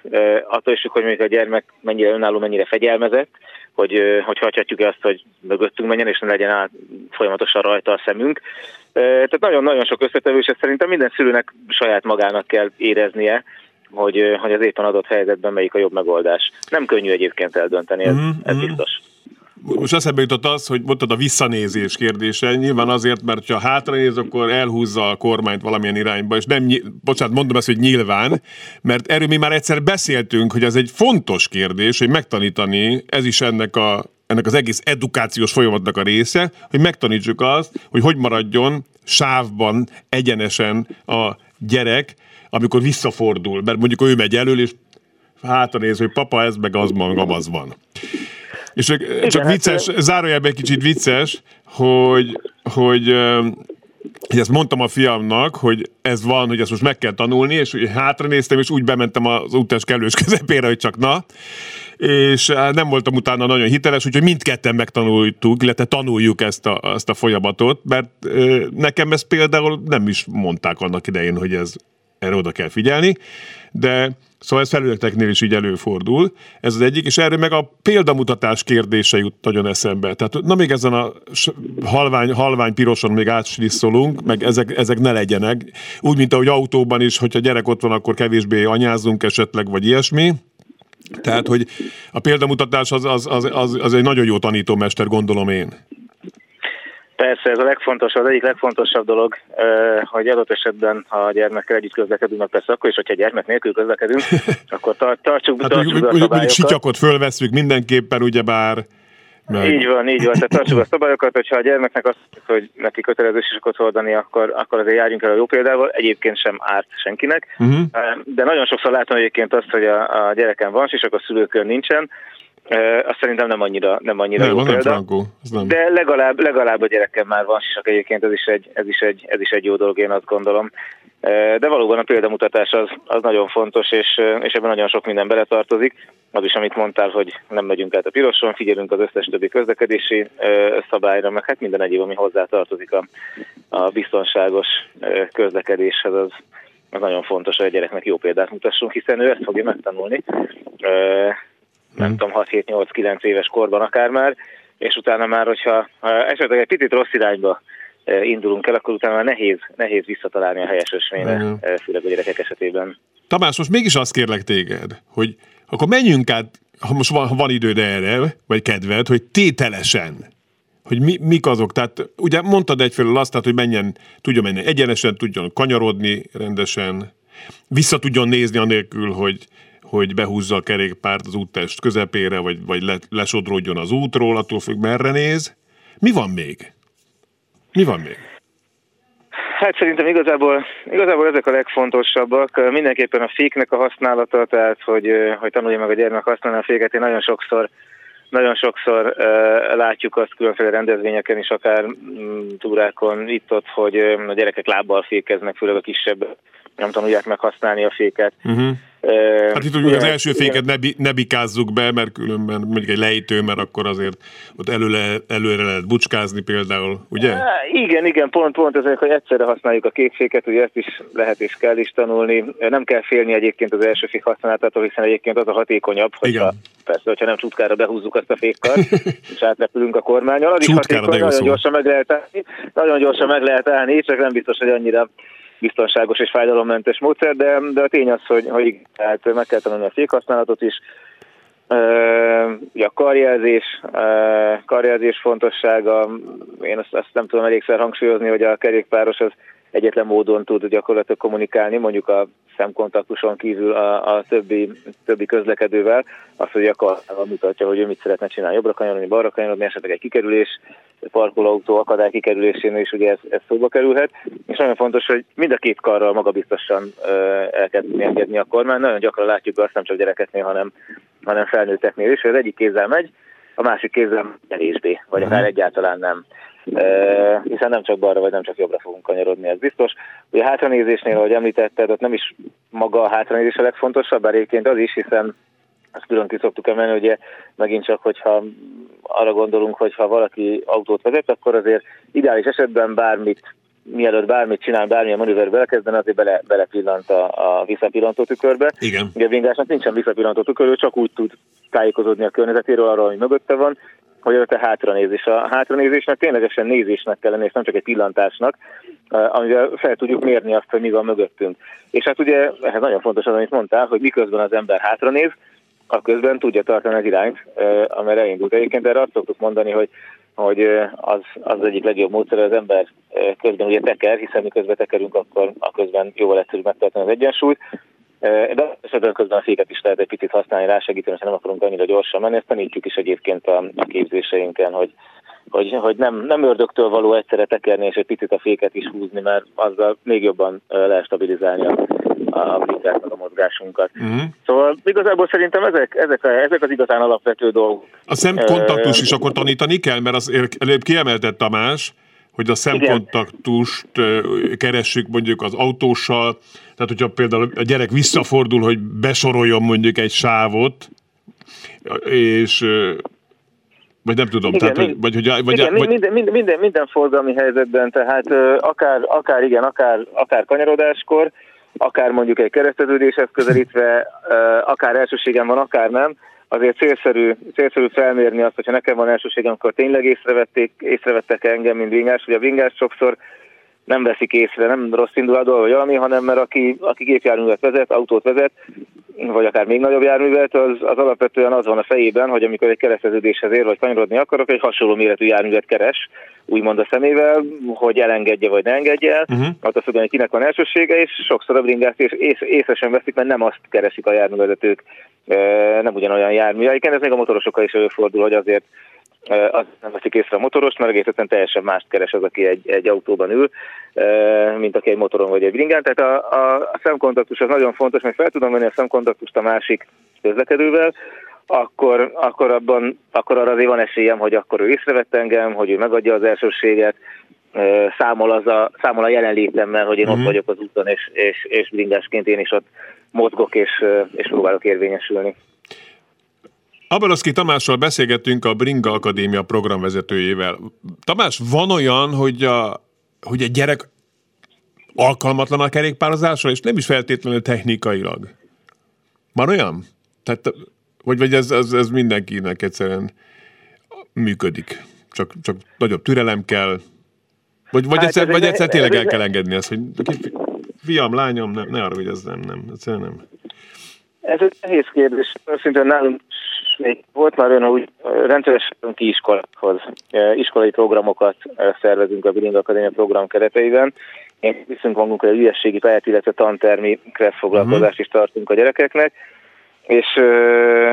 attól is függ, hogy mondjuk a gyermek mennyire önálló, mennyire fegyelmezett, hogy, hogy hagyhatjuk azt, hogy mögöttünk menjen, és ne legyen át folyamatosan rajta a szemünk. Tehát nagyon-nagyon sok összetevő, és szerintem minden szülőnek saját magának kell éreznie, hogy, hogy az éppen adott helyzetben melyik a jobb megoldás. Nem könnyű egyébként eldönteni, ez, mm-hmm. ez mhm. biztos most eszembe jutott az, hogy mondtad a visszanézés kérdése. Nyilván azért, mert ha hátranéz, akkor elhúzza a kormányt valamilyen irányba, és nem, bocsánat, mondom ezt, hogy nyilván, mert erről mi már egyszer beszéltünk, hogy ez egy fontos kérdés, hogy megtanítani, ez is ennek a ennek az egész edukációs folyamatnak a része, hogy megtanítsuk azt, hogy hogy maradjon sávban, egyenesen a gyerek, amikor visszafordul, mert mondjuk ő megy elől, és hátra néz, hogy papa, ez meg az magam az van. És csak, Igen, csak hát, vicces, hát, zárójelben egy kicsit vicces, hogy, hogy hogy ezt mondtam a fiamnak, hogy ez van, hogy ezt most meg kell tanulni, és hátra néztem, és úgy bementem az utas kellős közepére, hogy csak na, és nem voltam utána nagyon hiteles, úgyhogy mindketten megtanultuk, illetve tanuljuk ezt a, ezt a folyamatot, mert nekem ezt például nem is mondták annak idején, hogy ez erre oda kell figyelni, de Szóval ez felületeknél is így előfordul. Ez az egyik, és erről meg a példamutatás kérdése jut nagyon eszembe. Tehát na még ezen a halvány, halvány piroson még átslisszolunk, meg ezek, ezek ne legyenek. Úgy, mint ahogy autóban is, hogyha gyerek ott van, akkor kevésbé anyázunk esetleg, vagy ilyesmi. Tehát, hogy a példamutatás az, az, az, az, az egy nagyon jó tanítómester, gondolom én. Persze, ez a legfontosabb, az egyik legfontosabb dolog, hogy adott esetben, ha a gyermekkel együtt közlekedünk, persze akkor is, hogyha gyermek nélkül közlekedünk, akkor tartsuk, hát, tartsuk be a szabályokat. Sityakot fölveszünk mindenképpen, ugyebár meg... Így van, így van. Tehát tartsuk a szabályokat, hogyha a gyermeknek azt hogy neki kötelezőséget hordani, akkor, akkor azért járjunk el a jó példával. Egyébként sem árt senkinek. Uh-huh. De nagyon sokszor látom egyébként azt, hogy a, a gyereken van, és akkor a szülőkön nincsen, azt szerintem nem annyira, nem annyira nem, jó példa. Frankó, nem. De legalább, legalább a gyerekem már van, és egyébként ez is, egy, ez, is egy, ez is egy jó dolog, én azt gondolom. De valóban a példamutatás az, az nagyon fontos, és, és ebben nagyon sok minden beletartozik. Az is, amit mondtál, hogy nem megyünk át a piroson, figyelünk az összes többi közlekedési szabályra, meg hát minden egyéb, ami hozzá tartozik a, a biztonságos közlekedéshez, az, az nagyon fontos, hogy a gyereknek jó példát mutassunk, hiszen ő ezt fogja megtanulni nem tudom, 6-7-8-9 éves korban akár már, és utána már, hogyha esetleg egy picit rossz irányba e, indulunk el, akkor utána már nehéz, nehéz visszatalálni a helyes ösvényre, hmm. főleg a gyerekek esetében. Tamás, most mégis azt kérlek téged, hogy akkor menjünk át, ha most van, van időd erre, vagy kedved, hogy tételesen, hogy mi, mik azok. Tehát ugye mondtad egyfelől azt, tehát, hogy menjen, tudjon menni egyenesen, tudjon kanyarodni rendesen, vissza tudjon nézni anélkül, hogy hogy behúzza a kerékpárt az úttest közepére, vagy, vagy le, lesodródjon az útról, attól függ merre néz. Mi van még? Mi van még? Hát szerintem igazából, igazából ezek a legfontosabbak. Mindenképpen a féknek a használata, tehát hogy, hogy tanulja meg a gyermek használni a féket. Én nagyon sokszor nagyon sokszor uh, látjuk azt különféle rendezvényeken is, akár um, túrákon itt-ott, hogy a gyerekek lábbal fékeznek, főleg a kisebb nem tanulják meg használni a féket. Uh-huh. Hát itt ugye az első féket ne, ne bikázzuk be, mert különben mondjuk egy lejtő, mert akkor azért ott előle, előre lehet bucskázni például, ugye? Igen, igen, pont, pont ezek, hogy egyszerre használjuk a két féket, ugye ezt is lehet és kell is tanulni. Nem kell félni egyébként az első fék használatától, hiszen egyébként az a hatékonyabb, hogyha, persze, hogyha nem csutkára behúzzuk azt a fékkar, és átrepülünk a kormányon, az is hatékony, nagyon gyorsan meg lehet állni, nagyon gyorsan meg lehet állni, csak nem biztos, hogy annyira biztonságos és fájdalommentes módszer, de, de a tény az, hogy, hogy tehát meg kell tanulni a fékhasználatot is, a karjelzés, karjelzés fontossága, én azt, azt nem tudom elégszer hangsúlyozni, hogy a kerékpáros az egyetlen módon tud gyakorlatilag kommunikálni, mondjuk a szemkontaktuson kívül a, a többi, többi közlekedővel, az, hogy a mutatja, hogy ő mit szeretne csinálni, jobbra kanyarodni, balra kanyarodni, esetleg egy kikerülés, parkolóautó akadály kikerülésénél is ugye ez, ez szóba kerülhet, és nagyon fontos, hogy mind a két karral magabiztosan el kell engedni a kormány. Nagyon gyakran látjuk azt nem csak gyerekeknél, hanem, hanem felnőtteknél is, hogy az egyik kézzel megy, a másik kézzel kevésbé, vagy akár egyáltalán nem hiszen nem csak balra vagy nem csak jobbra fogunk kanyarodni, ez biztos. Ugye a hátranézésnél, ahogy említetted, ott nem is maga a hátranézés a legfontosabb, bár egyébként az is, hiszen ezt külön ki szoktuk emelni, ugye megint csak, hogyha arra gondolunk, hogy ha valaki autót vezet, akkor azért ideális esetben bármit mielőtt bármit csinál, bármilyen manőver belekezdene, azért bele, belepillant a, a visszapillantó tükörbe. Igen. Ugye a vingásnak nincsen visszapillantó tükör, ő csak úgy tud tájékozódni a környezetéről, arról, ami mögötte van, hogy a hátranézés. A hátranézésnek ténylegesen nézésnek kell lenni, és nem csak egy pillantásnak, amivel fel tudjuk mérni azt, hogy mi van mögöttünk. És hát ugye ez nagyon fontos az, amit mondtál, hogy miközben az ember hátranéz, a közben tudja tartani az irányt, amire elindult. Egyébként erre azt szoktuk mondani, hogy, hogy az, az egyik legjobb módszer, az ember közben ugye teker, hiszen miközben tekerünk, akkor a közben jóval egyszerűbb megtartani az egyensúlyt, de esetben közben a féket is lehet egy picit használni, rásegíteni, ha nem akarunk annyira gyorsan menni, ezt tanítjuk is egyébként a, a képzéseinken, hogy, hogy, hogy nem, nem ördögtől való egyszerre tekerni, és egy picit a féket is húzni, mert azzal még jobban lehet stabilizálni a, a bringát, a mozgásunkat. Uh-huh. Szóval igazából szerintem ezek, ezek, ezek az igazán alapvető dolgok. A szemkontaktus is akkor tanítani kell, mert az előbb kiemeltett Tamás, hogy a szemkontaktust keressük mondjuk az autóssal, tehát hogyha például a gyerek visszafordul, hogy besoroljon mondjuk egy sávot, és vagy nem tudom, igen, tehát, vagy, hogy, vagy, igen, vagy... Minden, minden, minden, minden forgalmi helyzetben, tehát akár, akár igen, akár, akár kanyarodáskor, akár mondjuk egy kereszteződéshez közelítve, akár elsőségem van, akár nem, azért célszerű, célszerű felmérni azt, hogyha nekem van elsőségem, akkor tényleg észrevették, észrevettek engem, mint vingás. Ugye a vingás sokszor nem veszik észre, nem rossz indulatból vagy valami, hanem mert aki, aki gépjárművet vezet, autót vezet, vagy akár még nagyobb járművet, az, az alapvetően az van a fejében, hogy amikor egy kereszteződéshez ér, vagy kanyarodni akarok, egy hasonló méretű járművet keres, úgymond a szemével, hogy elengedje vagy ne engedje el, uh-huh. attól függően, hogy kinek van elsősége, és sokszor a bringát és ész, észre veszik, mert nem azt keresik a járművezetők, nem ugyanolyan jármű. Igen, ez még a motorosokkal is előfordul, hogy azért azt nem veszik észre a motoros, mert egész egyszerűen teljesen mást keres az, aki egy, egy autóban ül, mint aki egy motoron vagy egy bringán. Tehát a, a, a szemkontaktus az nagyon fontos, mert fel tudom venni a szemkontaktust a másik közlekedővel, akkor, akkor, abban, akkor arra azért van esélyem, hogy akkor ő észrevett engem, hogy ő megadja az elsőséget, számol, az a, számol a jelenlétemmel, hogy én uh-huh. ott mhm. vagyok az úton, és, és, és bringásként én is ott mozgok, és, és próbálok érvényesülni. Abeloszki Tamással beszélgettünk a Bringa Akadémia programvezetőjével. Tamás, van olyan, hogy, a, hogy egy gyerek alkalmatlan a kerékpározásra, és nem is feltétlenül technikailag? Van olyan? Tehát, vagy, vagy ez, ez, ez mindenkinek egyszerűen működik? Csak, csak nagyobb türelem kell? Vagy, vagy, hát egyszer, vagy egyszer tényleg el kell engedni ezt, hogy fiam, lányom, ne, ne arra, ez nem, nem, egyszerűen nem. Ez egy nehéz kérdés. Szintén nálunk még volt már olyan, hogy rendszeresen ki iskolákhoz, iskolai programokat szervezünk a Bring Akadémia program kereteiben. Én viszünk magunkra egy ügyességi pályát, illetve tantermi kressz foglalkozást is tartunk a gyerekeknek. És,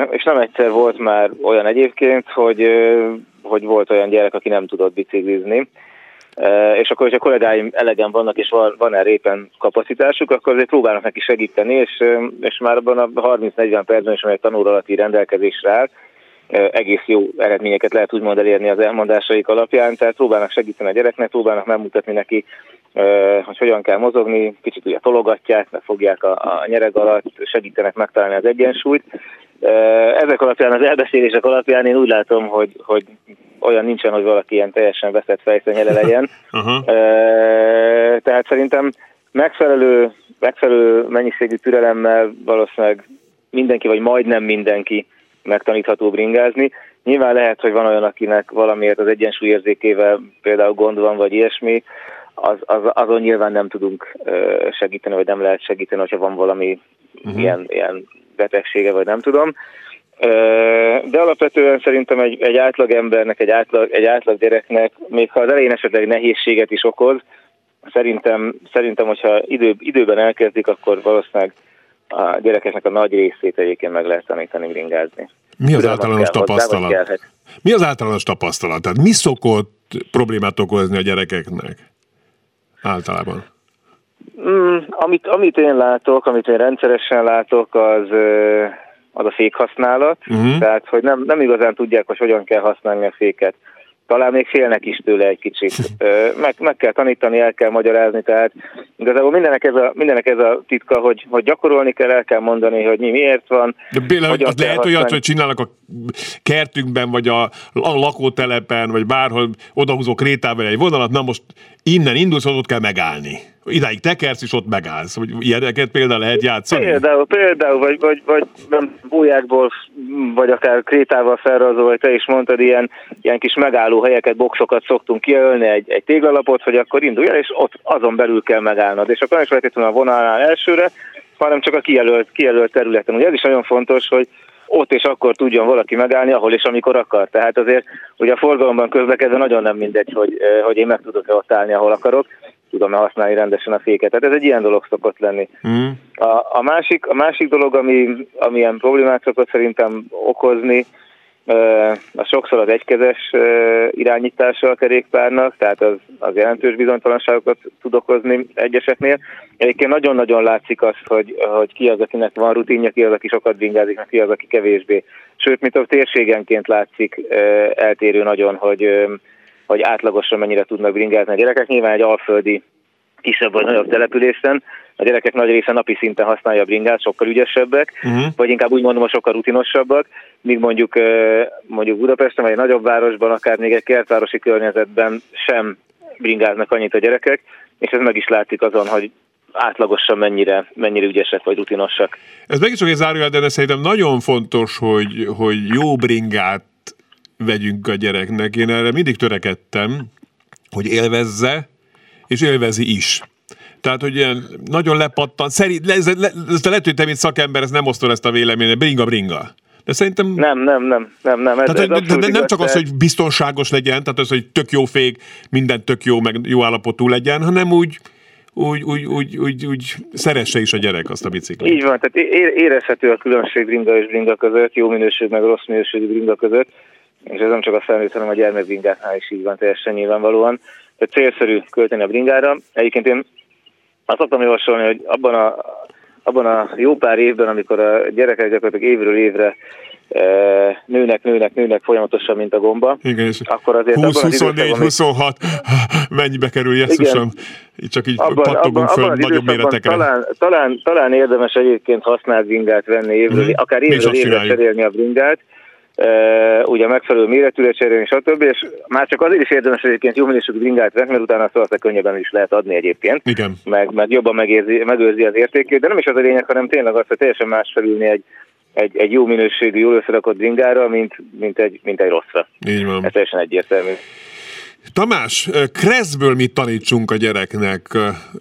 és nem egyszer volt már olyan egyébként, hogy, hogy volt olyan gyerek, aki nem tudott biciklizni, és akkor, hogyha kollégáim elegen vannak, és van, van erre éppen kapacitásuk, akkor azért próbálnak neki segíteni, és, és már abban a 30-40 percben is, amely tanul alatti rendelkezésre áll, egész jó eredményeket lehet úgymond elérni az elmondásaik alapján, tehát próbálnak segíteni a gyereknek, próbálnak megmutatni neki, hogy hogyan kell mozogni, kicsit ugye tologatják, meg fogják a, a nyereg alatt, segítenek megtalálni az egyensúlyt. Ezek alapján, az elbeszélések alapján én úgy látom, hogy, hogy olyan nincsen, hogy valaki ilyen teljesen veszett fejszenyele legyen. Uh-huh. Tehát szerintem megfelelő, megfelelő mennyiségű türelemmel valószínűleg mindenki, vagy majdnem mindenki megtanítható bringázni. Nyilván lehet, hogy van olyan, akinek valamiért az egyensúlyérzékével például gond van, vagy ilyesmi, az, az, azon nyilván nem tudunk segíteni, vagy nem lehet segíteni, hogyha van valami uh-huh. ilyen, ilyen betegsége, vagy nem tudom. De alapvetően szerintem egy, egy átlag embernek, egy átlag, egy átlag gyereknek, még ha az elején esetleg nehézséget is okoz, szerintem, szerintem hogyha idő, időben elkezdik, akkor valószínűleg a gyerekeknek a nagy részét egyébként meg lehet tanítani bringázni. Mi az általános tapasztalat? Hozzá, mi az általános tapasztalat? Tehát mi szokott problémát okozni a gyerekeknek általában? Mm, amit, amit én látok, amit én rendszeresen látok, az, az a fékhasználat. Uh-huh. Tehát, hogy nem, nem igazán tudják, hogy hogyan kell használni a féket talán még félnek is tőle egy kicsit. Meg, meg kell tanítani, el kell magyarázni, tehát igazából mindenek ez a, mindenek ez a titka, hogy, hogy gyakorolni kell, el kell mondani, hogy mi miért van. De például az lehet olyat, hogy csinálnak a kertünkben, vagy a, a lakótelepen, vagy bárhol odahúzó krétával egy vonalat, na most innen indulsz, ott kell megállni idáig tekersz, és ott megállsz. Hogy ilyeneket például lehet játszani? Például, például vagy, vagy, vagy bújákból, vagy akár krétával felrajzol, vagy te is mondtad, ilyen, ilyen kis megálló helyeket, boxokat szoktunk kijelölni, egy, egy téglalapot, hogy akkor indulj el, és ott azon belül kell megállnod. És akkor nem is feltétlenül a vonalnál elsőre, hanem csak a kijelölt, kijelölt területen. Ugye ez is nagyon fontos, hogy ott és akkor tudjon valaki megállni, ahol és amikor akar. Tehát azért ugye a forgalomban közlekedve nagyon nem mindegy, hogy, hogy én meg tudok-e ott állni, ahol akarok tudom-e használni rendesen a féket. Tehát ez egy ilyen dolog szokott lenni. Mm. A, a, másik, a másik dolog, ami, ami ilyen problémát szokott szerintem okozni, a sokszor az egykezes irányítása a kerékpárnak, tehát az, az jelentős bizonytalanságokat tud okozni egyeseknél. Egyébként nagyon-nagyon látszik az, hogy, hogy ki az, akinek van rutinja, ki az, aki sokat bringázik, ki az, aki kevésbé. Sőt, mint a térségenként látszik eltérő nagyon, hogy hogy átlagosan mennyire tudnak bringázni a gyerekek. Nyilván egy alföldi kisebb vagy nagyobb településen a gyerekek nagy része napi szinten használja a bringát, sokkal ügyesebbek, uh-huh. vagy inkább úgy mondom, hogy sokkal rutinosabbak, míg mondjuk, mondjuk Budapesten vagy egy nagyobb városban, akár még egy kertvárosi környezetben sem bringáznak annyit a gyerekek, és ez meg is látszik azon, hogy átlagosan mennyire, mennyire ügyesek vagy rutinosak. Ez meg is csak egy zárójel, de szerintem nagyon fontos, hogy, hogy jó bringát vegyünk a gyereknek. Én erre mindig törekedtem, hogy élvezze, és élvezi is. Tehát, hogy ilyen nagyon lepattan, szerint, ez, ez, ez lehet, hogy te, mint szakember, ez nem osztod ezt a véleményet, bringa, bringa. De szerintem... Nem, nem, nem, nem, nem. Ez, tehát, ez de, de nem csak az, hogy biztonságos legyen, tehát az, hogy tök jó fék, minden tök jó, meg jó állapotú legyen, hanem úgy, úgy, úgy, úgy, úgy, úgy szeresse is a gyerek azt a biciklit. Így van, tehát érezhető a különbség bringa és bringa között, jó minőség meg rossz minőségű bringa között és ez nem csak a felnőtt, hanem a gyermekbringáknál is így van teljesen nyilvánvalóan. Tehát célszerű költeni a bringára. Egyébként én azt szoktam javasolni, hogy abban a, abban a jó pár évben, amikor a gyerekek gyakorlatilag évről évre e, nőnek, nőnek, nőnek folyamatosan, mint a gomba. Igen, és akkor azért 20, 24, 26, mennyibe kerül Jézusom? Csak így abban, pattogunk abban, föl abban nagyobb méretekre. Talán, talán, talán érdemes egyébként használt bringát venni évről, mm. akár évről évre cserélni a bringát, ugye megfelelő méretűre cserélni, stb. És már csak azért is érdemes egyébként jó minőségű bringát venni, mert utána azt könnyebben is lehet adni egyébként. Igen. Meg, meg jobban megérzi, megőrzi az értékét, de nem is az a lényeg, hanem tényleg az, hogy teljesen más felülni egy, egy, egy jó minőségű, jól összerakott bringára, mint, mint, egy, mint egy rosszra. Így van. Ez teljesen egyértelmű. Tamás, Kreszből mit tanítsunk a gyereknek,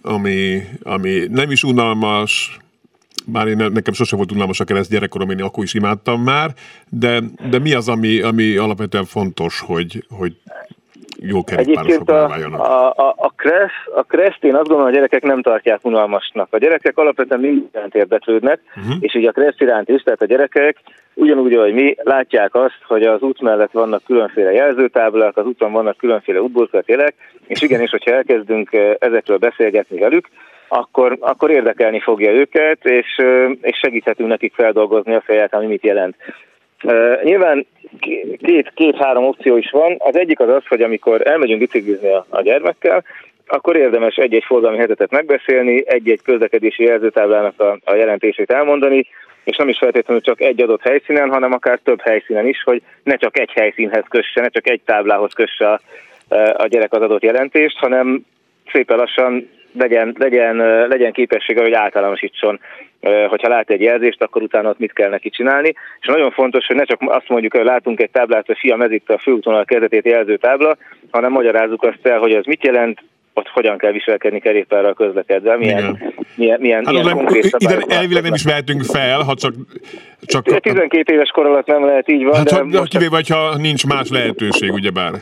ami, ami nem is unalmas, bár én nekem sose volt unalmas a kereszt gyerekkorom, én akkor is imádtam már, de, de mi az, ami, ami alapvetően fontos, hogy, hogy jó kerékpárosok a, a, a, a, kressz, a kreszt én azt gondolom, hogy a gyerekek nem tartják unalmasnak. A gyerekek alapvetően mindent érdeklődnek, uh-huh. és így a kressz iránt is, tehát a gyerekek ugyanúgy, ahogy mi, látják azt, hogy az út mellett vannak különféle jelzőtáblák, az úton vannak különféle útburkolati és igenis, hogyha elkezdünk eh, ezekről beszélgetni velük, akkor, akkor érdekelni fogja őket, és, és segíthetünk nekik feldolgozni a fejet, ami mit jelent. Nyilván két, két-három opció is van. Az egyik az az, hogy amikor elmegyünk biciklizni a, a gyermekkel, akkor érdemes egy-egy forgalmi hetetet megbeszélni, egy-egy közlekedési jelzőtáblának a, a jelentését elmondani, és nem is feltétlenül csak egy adott helyszínen, hanem akár több helyszínen is, hogy ne csak egy helyszínhez kösse, ne csak egy táblához kösse a, a gyerek az adott jelentést, hanem szépen lassan legyen, legyen, legyen képessége, hogy általánosítson, hogyha lát egy jelzést, akkor utána ott mit kell neki csinálni. És nagyon fontos, hogy ne csak azt mondjuk, hogy látunk egy táblát, hogy fia mezitte a főútvonal kezdetét jelző tábla, hanem magyarázzuk azt el, hogy az mit jelent, ott hogyan kell viselkedni kerékpárral közlekedve, milyen, Igen. milyen, milyen, hát milyen konkrét Ide elvileg nem is vehetünk fel, ha csak... csak 12 éves kor alatt nem lehet így van. Hát, de ha, kivéve, ha nincs más lehetőség, ugyebár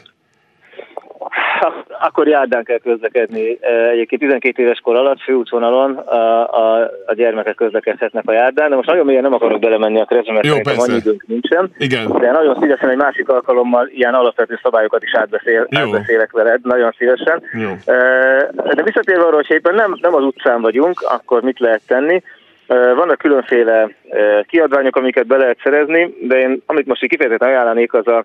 akkor járdán kell közlekedni. Egyébként 12 éves kor alatt főútvonalon a, a, a gyermekek közlekedhetnek a járdán, de most nagyon mélyen nem akarok belemenni a krezbe, mert Jó, szerintem annyi időnk nincsen. Igen. De nagyon szívesen egy másik alkalommal ilyen alapvető szabályokat is átbeszél, átbeszélek veled, nagyon szívesen. Jó. De visszatérve arra, hogy éppen nem, nem az utcán vagyunk, akkor mit lehet tenni? Vannak különféle kiadványok, amiket be lehet szerezni, de én amit most így kifejezetten ajánlanék, az a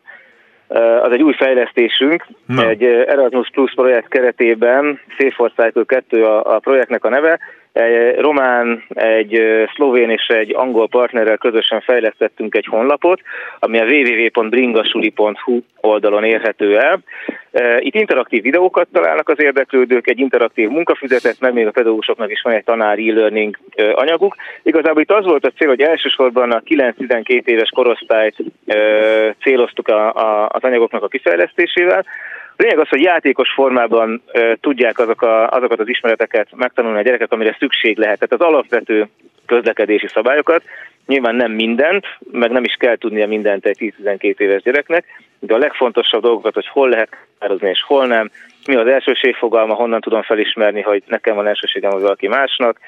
az egy új fejlesztésünk, Na. egy Erasmus Plus projekt keretében, Safe for Cycle 2 a, a projektnek a neve, egy román, egy szlovén és egy angol partnerrel közösen fejlesztettünk egy honlapot, ami a www.bringasuli.hu oldalon érhető el. Itt interaktív videókat találnak az érdeklődők, egy interaktív munkafüzetet, meg még a pedagógusoknak is van egy tanári e-learning anyaguk. Igazából itt az volt a cél, hogy elsősorban a 9-12 éves korosztályt céloztuk az anyagoknak a kifejlesztésével, lényeg az, hogy játékos formában e, tudják azok a, azokat az ismereteket megtanulni a gyerekek, amire szükség lehet. Tehát az alapvető közlekedési szabályokat, nyilván nem mindent, meg nem is kell tudnia mindent egy 10-12 éves gyereknek, de a legfontosabb dolgokat, hogy hol lehet határozni és hol nem, mi az elsőség fogalma, honnan tudom felismerni, hogy nekem van elsőségem, vagy valaki másnak,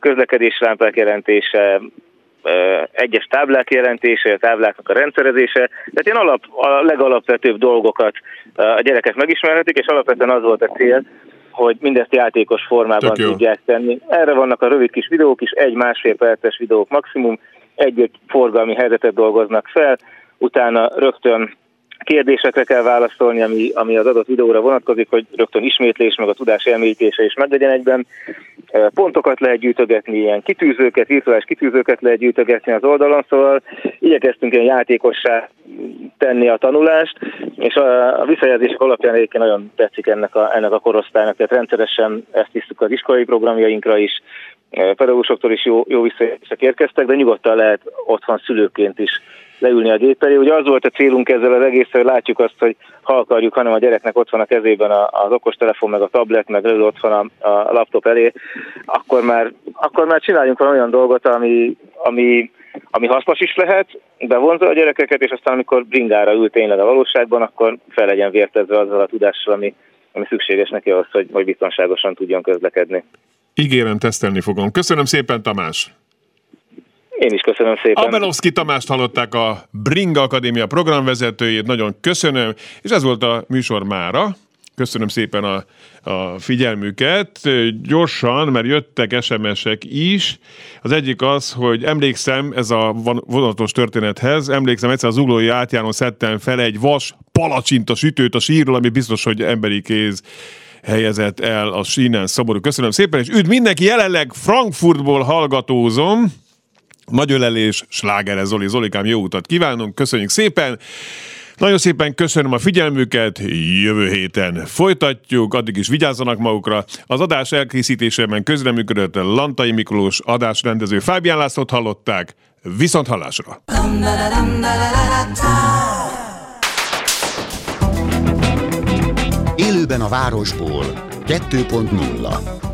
közlekedéslámpák jelentése, egyes táblák jelentése, a tábláknak a rendszerezése, tehát ilyen alap, a legalapvetőbb dolgokat a gyerekek megismerhetik, és alapvetően az volt a cél, hogy mindezt játékos formában tudják tenni. Erre vannak a rövid kis videók is, egy-másfél perces videók maximum, egy-egy forgalmi helyzetet dolgoznak fel, utána rögtön kérdésekre kell válaszolni, ami, ami az adott videóra vonatkozik, hogy rögtön ismétlés, meg a tudás elmélyítése is meglegyen egyben. Pontokat lehet gyűjtögetni, ilyen kitűzőket, virtuális kitűzőket lehet gyűjtögetni az oldalon, szóval igyekeztünk ilyen játékossá tenni a tanulást, és a, a visszajelzések alapján egyébként nagyon tetszik ennek a, ennek a korosztálynak, tehát rendszeresen ezt tisztük az iskolai programjainkra is, pedagógusoktól is jó, jó visszajelzések érkeztek, de nyugodtan lehet otthon szülőként is leülni a gép elé. Ugye az volt a célunk ezzel az egész, hogy látjuk azt, hogy ha akarjuk, hanem a gyereknek ott van a kezében az okostelefon, meg a tablet, meg leül ott van a, a laptop elé, akkor már, akkor már csináljunk olyan dolgot, ami, ami, ami hasznos is lehet, de vonza a gyerekeket, és aztán amikor bringára ül tényleg a valóságban, akkor fel legyen vértezve azzal a tudással, ami, ami szükséges neki ahhoz, hogy, hogy biztonságosan tudjon közlekedni. Ígérem, tesztelni fogom. Köszönöm szépen, Tamás! Én is köszönöm szépen. Abelovszki Tamást hallották a Bringa Akadémia programvezetőjét, nagyon köszönöm, és ez volt a műsor mára. Köszönöm szépen a, a figyelmüket. Gyorsan, mert jöttek SMS-ek is. Az egyik az, hogy emlékszem, ez a vonatos történethez, emlékszem egyszer az uglói átjáron szedtem fel egy vas palacsinta sütőt a sírról, ami biztos, hogy emberi kéz helyezett el a sínen szomorú. Köszönöm szépen, és üdv mindenki, jelenleg Frankfurtból hallgatózom. Nagy ölelés, slágere Zoli, Zolikám, jó utat kívánunk, köszönjük szépen! Nagyon szépen köszönöm a figyelmüket, jövő héten folytatjuk, addig is vigyázzanak magukra. Az adás elkészítésében közreműködött Lantai Miklós adásrendező Fábián Lászlót hallották, viszont hallásra! Élőben a városból 2.0